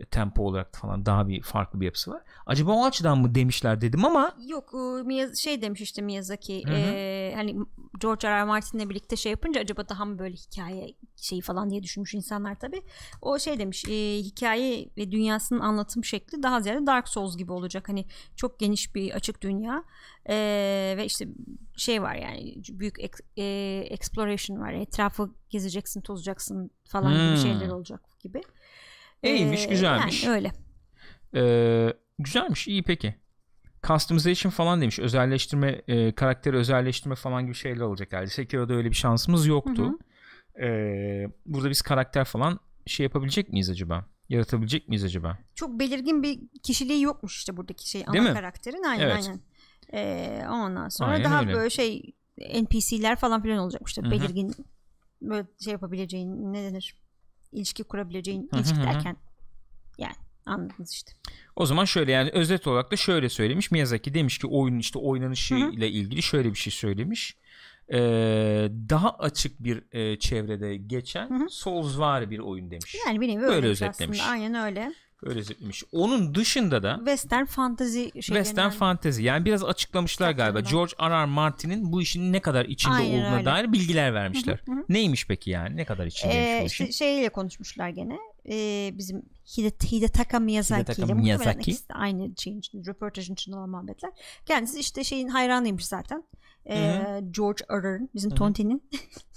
Speaker 1: tempo olarak falan daha bir farklı bir yapısı var. Acaba o açıdan mı demişler dedim ama
Speaker 2: Yok Miya- şey demiş işte Miyazaki e, hani George R. R. Martin'le birlikte şey yapınca acaba daha mı böyle hikaye şeyi falan diye düşünmüş insanlar tabi. O şey demiş e, hikaye ve dünyasının anlatım şekli daha ziyade Dark Souls gibi olacak. Hani çok geniş bir açık dünya e, ve işte şey var yani büyük ek- e, exploration var. Etrafı gezeceksin tozacaksın falan
Speaker 1: Hmm.
Speaker 2: gibi şeyler olacak gibi.
Speaker 1: İyiymiş,
Speaker 2: E,
Speaker 1: güzelmiş.
Speaker 2: Yani öyle.
Speaker 1: e, güzelmiş iyi peki. Customization falan demiş. Özelleştirme, e, karakteri özelleştirme falan gibi şeyler olacak herhalde. Sekiro'da öyle bir şansımız yoktu.
Speaker 2: Hı
Speaker 1: E, burada biz karakter falan şey yapabilecek miyiz acaba? Yaratabilecek miyiz acaba?
Speaker 2: çok belirgin bir kişiliği yokmuş işte buradaki şey ana
Speaker 1: Değil mi?
Speaker 2: karakterin aynen
Speaker 1: Evet.
Speaker 2: aynen. Ee, ondan sonra
Speaker 1: Aynen
Speaker 2: daha
Speaker 1: öyle.
Speaker 2: böyle şey NPC'ler falan filan olacakmış işte belirgin böyle şey yapabileceğin ne denir ilişki kurabileceğin ilişki derken yani anladınız işte.
Speaker 1: O zaman şöyle yani özet olarak da şöyle söylemiş. Miyazaki demiş ki oyunun işte oynanışı ile ilgili şöyle bir şey söylemiş. Ee, daha açık bir e, çevrede geçen
Speaker 2: Hı hı.
Speaker 1: Soulsvari bir oyun demiş.
Speaker 2: Yani bir nevi öyle
Speaker 1: özetlemiş.
Speaker 2: aslında aynen öyle.
Speaker 1: Öyle özetlemiş. Onun dışında da
Speaker 2: Western fantasy şeylerinden.
Speaker 1: Western fantasy yani biraz açıklamışlar galiba.
Speaker 2: Kitaplarından.
Speaker 1: George R. R. Martin'in bu işin ne kadar içinde
Speaker 2: Aynen
Speaker 1: olduğuna
Speaker 2: öyle.
Speaker 1: dair bilgiler vermişler.
Speaker 2: Hı hı hı.
Speaker 1: Neymiş peki yani? Ne kadar içindeymiş
Speaker 2: Ee,
Speaker 1: bu
Speaker 2: işte
Speaker 1: işin?
Speaker 2: şeyle konuşmuşlar gene. Ee, bizim Hide, Hidetaka Miyazaki
Speaker 1: Hidetaka
Speaker 2: ile
Speaker 1: Miyazaki.
Speaker 2: aynı şeyin içinde, röportajın içinde olan muhabbetler. Kendisi işte şeyin hayranıymış zaten. Ee, George Orwell'ın bizim. Tonti'nin.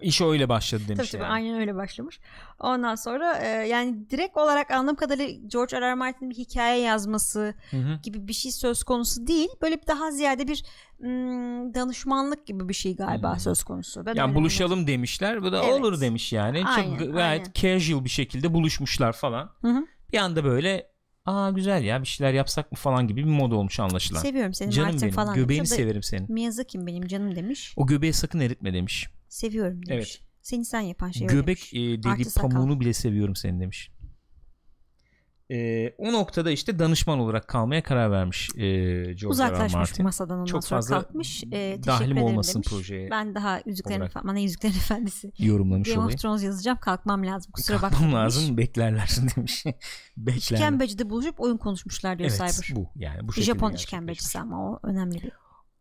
Speaker 1: İş öyle başladı
Speaker 2: tabii
Speaker 1: demiş
Speaker 2: tabii
Speaker 1: yani.
Speaker 2: aynen öyle başlamış. Ondan sonra e, yani direkt olarak anladığım kadarıyla George R. R. Martin'in bir hikaye yazması
Speaker 1: Hı hı.
Speaker 2: gibi bir şey söz konusu değil. Böyle bir daha ziyade bir mm, danışmanlık gibi bir şey galiba
Speaker 1: Hmm.
Speaker 2: söz konusu. Ben
Speaker 1: Yani buluşalım demişler. Bu da
Speaker 2: Evet.
Speaker 1: olur demiş yani.
Speaker 2: Aynen,
Speaker 1: Çok gayet
Speaker 2: aynen.
Speaker 1: casual bir şekilde buluşmuşlar falan.
Speaker 2: Hı hı.
Speaker 1: Bir anda böyle aa güzel ya bir şeyler yapsak mı falan gibi bir mod olmuş anlaşılan.
Speaker 2: Seviyorum seni
Speaker 1: Canım
Speaker 2: Martin
Speaker 1: benim.
Speaker 2: falan.
Speaker 1: Göbeğini
Speaker 2: demiş.
Speaker 1: Severim senin.
Speaker 2: Miyazaki'm benim canım demiş.
Speaker 1: O göbeği sakın eritme demiş.
Speaker 2: Seviyorum demiş. Seni sen yapan şey
Speaker 1: Göbek
Speaker 2: demiş.
Speaker 1: e,
Speaker 2: sakal.
Speaker 1: pamuğunu bile seviyorum senin demiş. E, o noktada işte danışman olarak kalmaya karar vermiş e, George.
Speaker 2: Uzaklaşmış
Speaker 1: Martin.
Speaker 2: masadan ondan
Speaker 1: Çok
Speaker 2: sonra
Speaker 1: fazla
Speaker 2: kalkmış. E, teşekkür
Speaker 1: Dahil olmasın
Speaker 2: demiş.
Speaker 1: projeye
Speaker 2: Ben daha Yüzüklerin,
Speaker 1: olarak.
Speaker 2: Efendisi, bana Yüzüklerin Efendisi.
Speaker 1: yorumlamış
Speaker 2: Game of
Speaker 1: olayı.
Speaker 2: Thrones yazacağım kalkmam lazım. Kusura bakma
Speaker 1: Kalkmam
Speaker 2: demiş.
Speaker 1: lazım beklerler demiş. Beklerler.
Speaker 2: İşkembecide buluşup oyun konuşmuşlar diyor
Speaker 1: Evet
Speaker 2: Cyber.
Speaker 1: bu yani bu şekilde
Speaker 2: Japon işkembecisi ama o önemli bir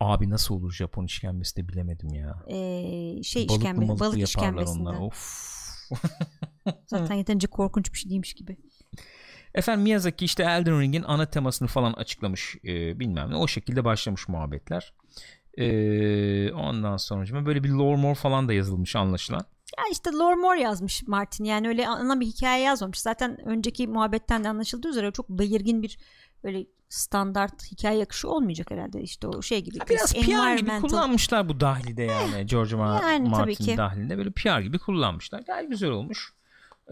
Speaker 1: Abi nasıl olur Japon işkembesi de bilemedim ya.
Speaker 2: e, şey
Speaker 1: Balıklı
Speaker 2: işkembe,
Speaker 1: malıklı
Speaker 2: balık işkembesinde.
Speaker 1: onlar. Of.
Speaker 2: Zaten yeterince korkunç bir şey değilmiş gibi.
Speaker 1: Efendim Miyazaki işte Elden Ring'in ana temasını falan açıklamış e, bilmem ne. O şekilde başlamış muhabbetler. E, ondan sonra böyle bir lore more falan da yazılmış anlaşılan.
Speaker 2: Ya işte Lore Moore yazmış Martin. Yani öyle ana bir hikaye yazmamış. Zaten önceki muhabbetten de anlaşıldığı üzere çok belirgin bir böyle standart hikaye akışı olmayacak herhalde. İşte o şey gibi.
Speaker 1: Ha, biraz PR gibi kullanmışlar bu dahlide yani. George Ma-
Speaker 2: Yani
Speaker 1: Martin
Speaker 2: ki.
Speaker 1: dahlinde böyle PR gibi kullanmışlar. Gayet güzel olmuş.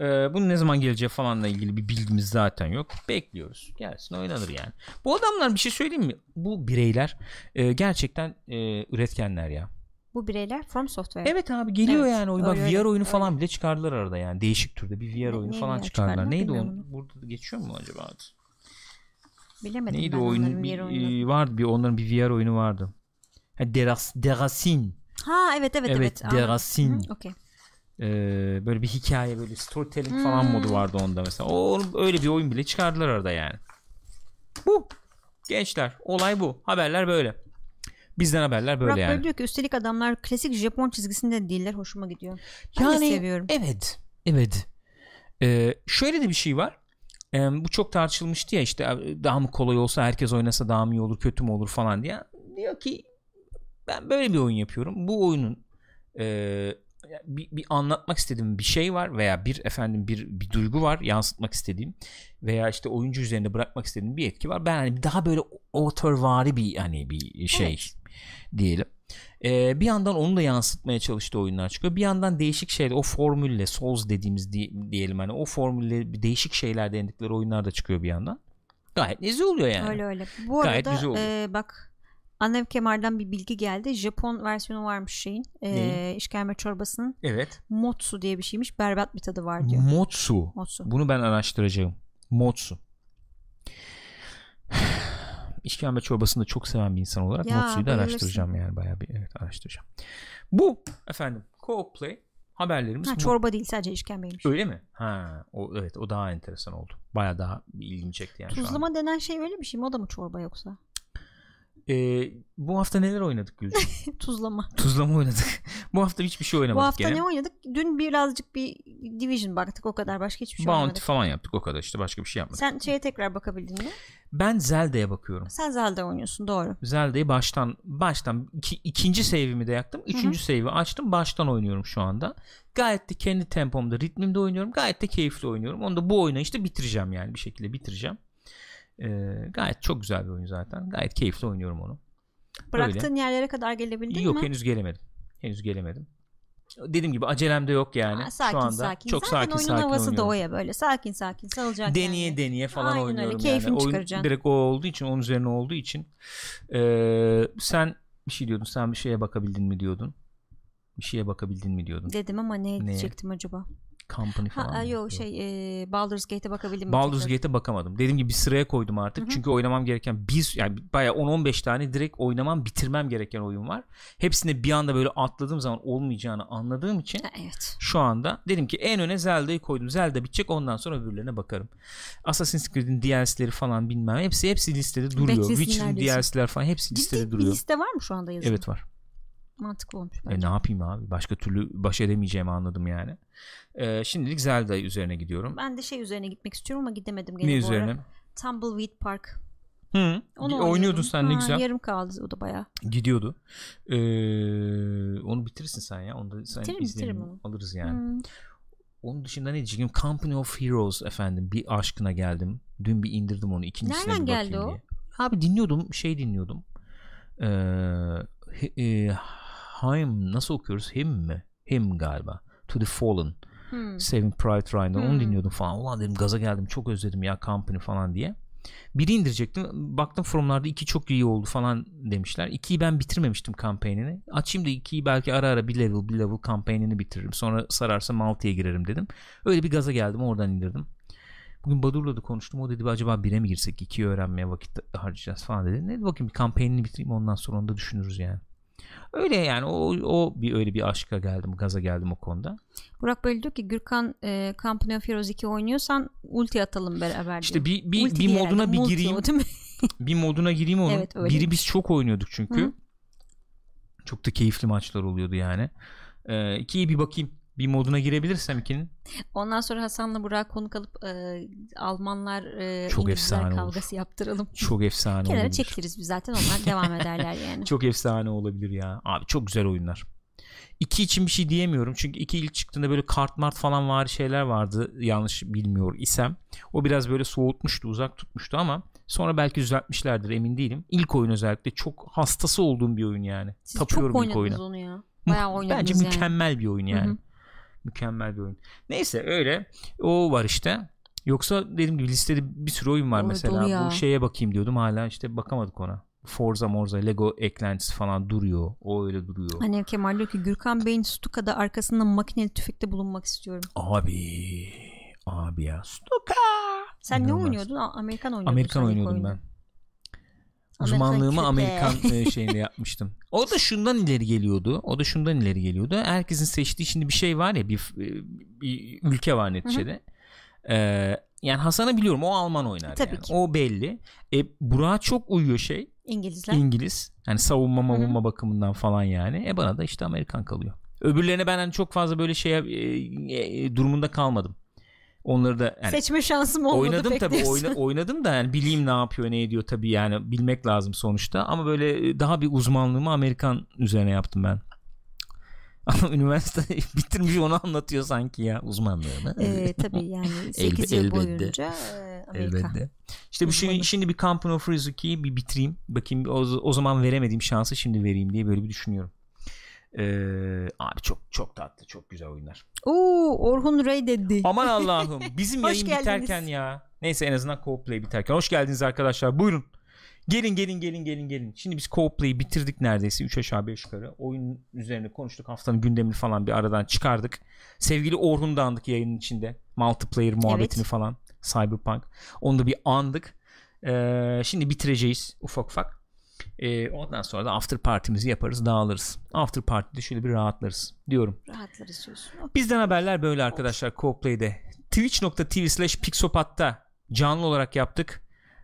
Speaker 1: E, bunun ne zaman geleceği falanla ilgili bir bilgimiz zaten yok. Bekliyoruz. Gelsin oynanır yani. Bu adamlar bir şey söyleyeyim mi? Bu bireyler e, gerçekten e, üretkenler ya.
Speaker 2: Bu bireyler From Software.
Speaker 1: Evet abi geliyor
Speaker 2: Evet,
Speaker 1: yani oyun. Bak VR
Speaker 2: öyle,
Speaker 1: oyunu
Speaker 2: öyle.
Speaker 1: falan bile çıkardılar arada yani. Değişik türde bir VR
Speaker 2: Ne-
Speaker 1: oyunu
Speaker 2: ne
Speaker 1: falan çıkardılar. Neydi o? Burada da geçiyor mu acaba? adı?
Speaker 2: Bilemedim
Speaker 1: Neydi
Speaker 2: ben
Speaker 1: o oyun? Bir, e, vardı bir onların bir VR oyunu vardı. Ha, Deras, Derasin.
Speaker 2: Ha evet evet
Speaker 1: Evet,
Speaker 2: evet.
Speaker 1: Derasin.
Speaker 2: Okey.
Speaker 1: Ee, böyle bir hikaye böyle storytelling falan
Speaker 2: Hmm.
Speaker 1: modu vardı onda mesela. O öyle bir oyun bile çıkardılar arada yani. Bu. Gençler olay bu. Haberler böyle. Bizden haberler böyle
Speaker 2: Burak
Speaker 1: yani.
Speaker 2: böyle diyor ki üstelik adamlar klasik Japon çizgisinde değiller. Hoşuma gidiyor. Ben de
Speaker 1: Yani
Speaker 2: seviyorum.
Speaker 1: evet. Evet. Ee, şöyle de bir şey var. Ee, bu çok tartışılmıştı ya işte daha mı kolay olsa herkes oynasa daha mı iyi olur kötü mü olur falan diye. Diyor ki ben böyle bir oyun yapıyorum. Bu oyunun e, bir, bir anlatmak istediğim bir şey var veya bir efendim bir bir duygu var yansıtmak istediğim veya işte oyuncu üzerinde bırakmak istediğim bir etki var. Ben hani daha böyle otörvari bir hani bir şey
Speaker 2: Evet.
Speaker 1: diyelim. Ee, bir yandan onu da yansıtmaya çalıştığı oyunlar çıkıyor. Bir yandan değişik şeyler o formülle Souls dediğimiz di- diyelim hani o formülle değişik şeyler denedikleri oyunlar da çıkıyor bir yandan. Gayet nezih oluyor yani.
Speaker 2: Öyle öyle. Bu
Speaker 1: Gayet
Speaker 2: arada
Speaker 1: güzel oluyor.
Speaker 2: e, bak Annem Kemal'den bir bilgi geldi. Japon versiyonu varmış şeyin. E, işkembe çorbasının.
Speaker 1: Evet.
Speaker 2: Motsu diye bir şeymiş. Berbat bir tadı var diyor.
Speaker 1: Motsu.
Speaker 2: Motsu.
Speaker 1: Bunu ben araştıracağım. Motsu. İşkembe çorbasını da çok seven bir insan olarak
Speaker 2: Ya,
Speaker 1: Motsu'yu da araştıracağım yani bayağı bir evet araştıracağım. Bu efendim Co-op Play haberlerimiz
Speaker 2: Ha,
Speaker 1: bu.
Speaker 2: çorba değil sadece işkembeymiş.
Speaker 1: Öyle mi? Ha, o evet o daha enteresan oldu. Bayağı daha ilgimi çekti yani.
Speaker 2: Tuzlama denen şey öyle bir şey mi? O da mı çorba yoksa?
Speaker 1: Ee, bu hafta neler oynadık Gülcüm?
Speaker 2: Tuzlama.
Speaker 1: Tuzlama oynadık. bu hafta hiçbir şey
Speaker 2: Bu
Speaker 1: oynamadık
Speaker 2: hafta
Speaker 1: gene.
Speaker 2: ne oynadık? Dün birazcık bir Division baktık o kadar. Başka hiçbir şey
Speaker 1: Bounty
Speaker 2: oynamadık.
Speaker 1: falan yaptık o kadar işte başka bir şey yapmadık.
Speaker 2: Sen şeye tekrar bakabildin mi?
Speaker 1: Ben Zelda'ya bakıyorum.
Speaker 2: Sen Zelda oynuyorsun doğru.
Speaker 1: Zelda'yı baştan baştan iki, ikinci save'imi de yaktım. Üçüncü save'i açtım. Baştan oynuyorum şu anda. Gayet de kendi tempomda, ritmimde oynuyorum. Gayet de keyifli oynuyorum. Onu da bu oynayışta bitireceğim yani bir şekilde bitireceğim. Ee, gayet çok güzel bir oyun zaten. Gayet keyifli oynuyorum onu.
Speaker 2: Bıraktığın yerlere kadar gelebildin
Speaker 1: Yok
Speaker 2: mi?
Speaker 1: henüz gelemedim. Henüz gelemedim. Dediğim gibi acelemde yok yani.
Speaker 2: Ha, sakin
Speaker 1: şu anda
Speaker 2: sakin.
Speaker 1: çok
Speaker 2: Zaten
Speaker 1: sakin
Speaker 2: oyunun
Speaker 1: sakin
Speaker 2: havası
Speaker 1: oynuyorum.
Speaker 2: da o ya böyle. Sakin sakin salacak
Speaker 1: deneye
Speaker 2: yani.
Speaker 1: deneye falan
Speaker 2: Aynen öyle,
Speaker 1: oynuyorum
Speaker 2: keyfini
Speaker 1: yani. Oyun direkt o olduğu için onun üzerine olduğu için Ee, sen bir şey diyordun sen bir şeye bakabildin mi diyordun bir şeye bakabildin mi diyordun
Speaker 2: Dedim ama ne,
Speaker 1: Ne?
Speaker 2: diyecektim acaba?
Speaker 1: Company falan
Speaker 2: Ha,
Speaker 1: mı?
Speaker 2: yok şey e, Baldur's Gate'e bakabildim?
Speaker 1: Baldur's? Gate'e bakamadım. Dediğim gibi bir sıraya koydum artık.
Speaker 2: Hı hı.
Speaker 1: Çünkü oynamam gereken bir yani bayağı 10-15 tane direkt oynamam, bitirmem gereken oyun var. Hepsini bir anda böyle atladığım zaman olmayacağını anladığım için
Speaker 2: Ha, evet.
Speaker 1: şu anda dedim ki en öne Zelda'yı koydum. Zelda bitecek ondan sonra öbürlerine bakarım. Assassin's Creed'in DLC'leri falan bilmem hepsi hepsi listede duruyor. Witcher'ın. DLC'ler falan hepsi listede
Speaker 2: Ciddi bir
Speaker 1: duruyor.
Speaker 2: liste var mı şu anda yazılı?
Speaker 1: Evet var.
Speaker 2: Mantıklı olmuş.
Speaker 1: E, ne yapayım abi? Başka türlü baş edemeyeceğimi anladım yani. E, şimdilik Zelda üzerine gidiyorum.
Speaker 2: Ben de şey üzerine gitmek istiyorum ama gidemedim gene
Speaker 1: Ne üzerine?
Speaker 2: ara. Tumbleweed Park.
Speaker 1: Hı.
Speaker 2: Onu
Speaker 1: Oynuyordun sen ne güzel.
Speaker 2: Yarım kaldı o da bayağı.
Speaker 1: Gidiyordu. E, onu bitirirsin sen ya. Onu da sen
Speaker 2: bitiririm onu.
Speaker 1: alırız yani.
Speaker 2: Hmm.
Speaker 1: Onun dışında ne diyeceğim? Company of Heroes efendim. Bir aşkına geldim. Dün bir indirdim onu. İkincisine
Speaker 2: Nereden
Speaker 1: bir
Speaker 2: geldi o?
Speaker 1: diye. Abi dinliyordum. Şey dinliyordum. Ee, he- e, Him nasıl okuyoruz? Him mi? Him galiba. To the Fallen.
Speaker 2: Hmm.
Speaker 1: Saving Private Ryan'dan onu
Speaker 2: Hmm.
Speaker 1: dinliyordum falan. Ulan dedim gaza geldim çok özledim ya Company falan diye. Biri indirecektim. Baktım forumlarda iki çok iyi oldu falan demişler. İkiyi ben bitirmemiştim kampanyini. Açayım da ikiyi belki ara ara bir level bir level kampanyini bitiririm. Sonra sararsa multiye girerim dedim. Öyle bir gaza geldim oradan indirdim. Bugün Badur'la da konuştum. O dedi acaba bire mi girsek? ikiyi öğrenmeye vakit harcayacağız falan dedi. Ne bakayım bir kampanyini bitireyim ondan sonra onu da düşünürüz yani. Öyle yani o, o bir öyle bir aşka geldim gaza geldim o konuda.
Speaker 2: Burak böyle diyor ki Gürkan e, of Heroes 2 oynuyorsan ulti atalım beraber diyor.
Speaker 1: İşte bir bir,
Speaker 2: Ulti
Speaker 1: bir moduna
Speaker 2: herhalde,
Speaker 1: bir
Speaker 2: multi
Speaker 1: gireyim.
Speaker 2: o
Speaker 1: bir moduna gireyim onun.
Speaker 2: Evet, öyleymiş.
Speaker 1: Biri biz çok oynuyorduk çünkü.
Speaker 2: Hı.
Speaker 1: Çok da keyifli maçlar oluyordu yani. Ee, ikiye bir bakayım. Bir moduna girebilirsem ikinin.
Speaker 2: Ondan sonra Hasan'la Burak konuk alıp e, Almanlar e,
Speaker 1: Çok
Speaker 2: İngilizler
Speaker 1: efsane olur.
Speaker 2: kavgası yaptıralım.
Speaker 1: Çok efsane
Speaker 2: Kenara
Speaker 1: olabilir.
Speaker 2: çekiliriz biz zaten onlar devam ederler yani.
Speaker 1: Çok efsane olabilir ya. Abi çok güzel oyunlar. İki için bir şey diyemiyorum. Çünkü iki ilk çıktığında böyle kart mart falan var şeyler vardı. Yanlış bilmiyor isem. O biraz böyle soğutmuştu, uzak tutmuştu ama sonra belki düzeltmişlerdir emin değilim. İlk oyun özellikle çok hastası olduğum bir oyun yani.
Speaker 2: Siz
Speaker 1: Tapıyorum
Speaker 2: çok
Speaker 1: ilk
Speaker 2: oynadınız
Speaker 1: oyuna.
Speaker 2: onu ya. Bayağı oynadınız
Speaker 1: Bence
Speaker 2: yani.
Speaker 1: mükemmel bir oyun yani.
Speaker 2: Hı hı.
Speaker 1: Mükemmel bir oyun. Neyse öyle. O var işte. Yoksa dediğim gibi listede bir sürü oyun var
Speaker 2: O
Speaker 1: mesela. Bu şeye bakayım diyordum hala işte bakamadık ona. Forza Morza Lego eklentisi falan duruyor. O öyle duruyor.
Speaker 2: Annem Kemal diyor ki Gürkan Bey'in Stuka'da arkasında makineli tüfekte bulunmak istiyorum.
Speaker 1: Abi. Abi ya. Stuka.
Speaker 2: Sen
Speaker 1: İnanılmaz.
Speaker 2: ne oynuyordun? Amerikan oynuyordun.
Speaker 1: Amerikan oynuyordum
Speaker 2: oyunda.
Speaker 1: ben. Uzmanlığımı. Amerikan e, şeyinde yapmıştım. O da şundan ileri geliyordu. O da şundan ileri geliyordu. Herkesin seçtiği şimdi bir şey var ya bir, bir ülke var neticede. Ee, yani Hasan'ı biliyorum o Alman oynar
Speaker 2: Tabii
Speaker 1: yani.
Speaker 2: ki.
Speaker 1: O belli. E, Burak'a çok uyuyor şey
Speaker 2: İngilizler.
Speaker 1: İngiliz. Yani savunma mavunma bakımından falan yani. E bana da işte Amerikan kalıyor. Öbürlerine ben hani çok fazla böyle şeye e, e, durumunda kalmadım. Onları da yani
Speaker 2: Seçme şansım olmadı
Speaker 1: oynadım
Speaker 2: pek
Speaker 1: tabii oyna, oynadım da yani bileyim ne yapıyor ne ediyor tabii yani bilmek lazım sonuçta ama böyle e, daha bir uzmanlığımı Amerikan üzerine yaptım ben. Ama üniversite bitirmiş onu anlatıyor sanki ya uzmanlığını.
Speaker 2: Ee, tabii yani 8
Speaker 1: Elbe-
Speaker 2: yıl
Speaker 1: elbette.
Speaker 2: boyunca e, Amerika.
Speaker 1: Elbette. İşte bu şimdi,
Speaker 2: Uzmanı.
Speaker 1: şimdi bir Company of 2'yi bir bitireyim. Bakayım o, o zaman veremediğim şansı şimdi vereyim diye böyle bir düşünüyorum. Ee, abi çok çok tatlı çok güzel oyunlar.
Speaker 2: Oo Orhun Rey dedi.
Speaker 1: Aman Allah'ım bizim yayın
Speaker 2: geldiniz.
Speaker 1: biterken ya. Neyse en azından co-play biterken. Hoş geldiniz arkadaşlar buyurun. Gelin gelin gelin gelin gelin. Şimdi biz co-play'i bitirdik neredeyse 3 aşağı 5 yukarı. Oyun üzerine konuştuk. Haftanın gündemini falan bir aradan çıkardık. Sevgili Orhun'u da andık yayının içinde. Multiplayer muhabbetini
Speaker 2: Evet.
Speaker 1: falan. Cyberpunk. Onu da bir andık. Ee, şimdi bitireceğiz ufak ufak. Ee, ondan sonra da after partimizi yaparız dağılırız. After party'de şöyle bir rahatlarız diyorum.
Speaker 2: Rahatlarız diyorsun.
Speaker 1: Bizden haberler böyle arkadaşlar co-play'de. Twitch.tv slash Pixopat'ta canlı olarak yaptık.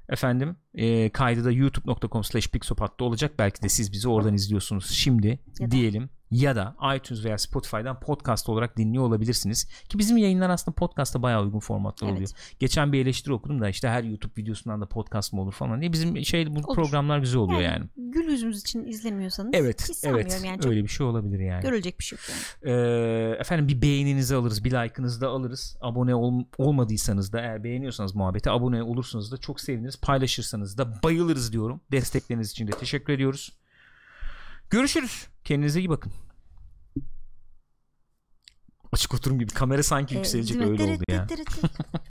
Speaker 1: Efendim e, kaydı da youtube.com slash Pixopat'ta olacak. Belki de siz bizi oradan izliyorsunuz şimdi
Speaker 2: Ya
Speaker 1: diyelim. Ya da iTunes veya Spotify'dan podcast olarak dinliyor olabilirsiniz. Ki bizim yayınlar aslında podcast'a bayağı uygun formatlar
Speaker 2: Evet.
Speaker 1: oluyor. Geçen bir eleştiri okudum da işte her YouTube videosundan da podcast mı olur falan diye. Bizim şey bu
Speaker 2: Olur.
Speaker 1: programlar güzel oluyor yani.
Speaker 2: Gül yüzümüz için izlemiyorsanız
Speaker 1: Evet,
Speaker 2: hiç
Speaker 1: evet.
Speaker 2: yani çok
Speaker 1: öyle bir şey olabilir yani.
Speaker 2: görülecek bir şey yok yani.
Speaker 1: Ee, efendim bir beğeninizi alırız, bir like'ınızı da alırız. Abone ol- olmadıysanız da eğer beğeniyorsanız muhabbete abone olursanız da çok seviniriz. Paylaşırsanız da bayılırız diyorum. Destekleriniz için de teşekkür ediyoruz. Görüşürüz. Kendinize iyi bakın. Açık oturum gibi kamera sanki
Speaker 2: Ee,
Speaker 1: yükselecek öyle oldu ya.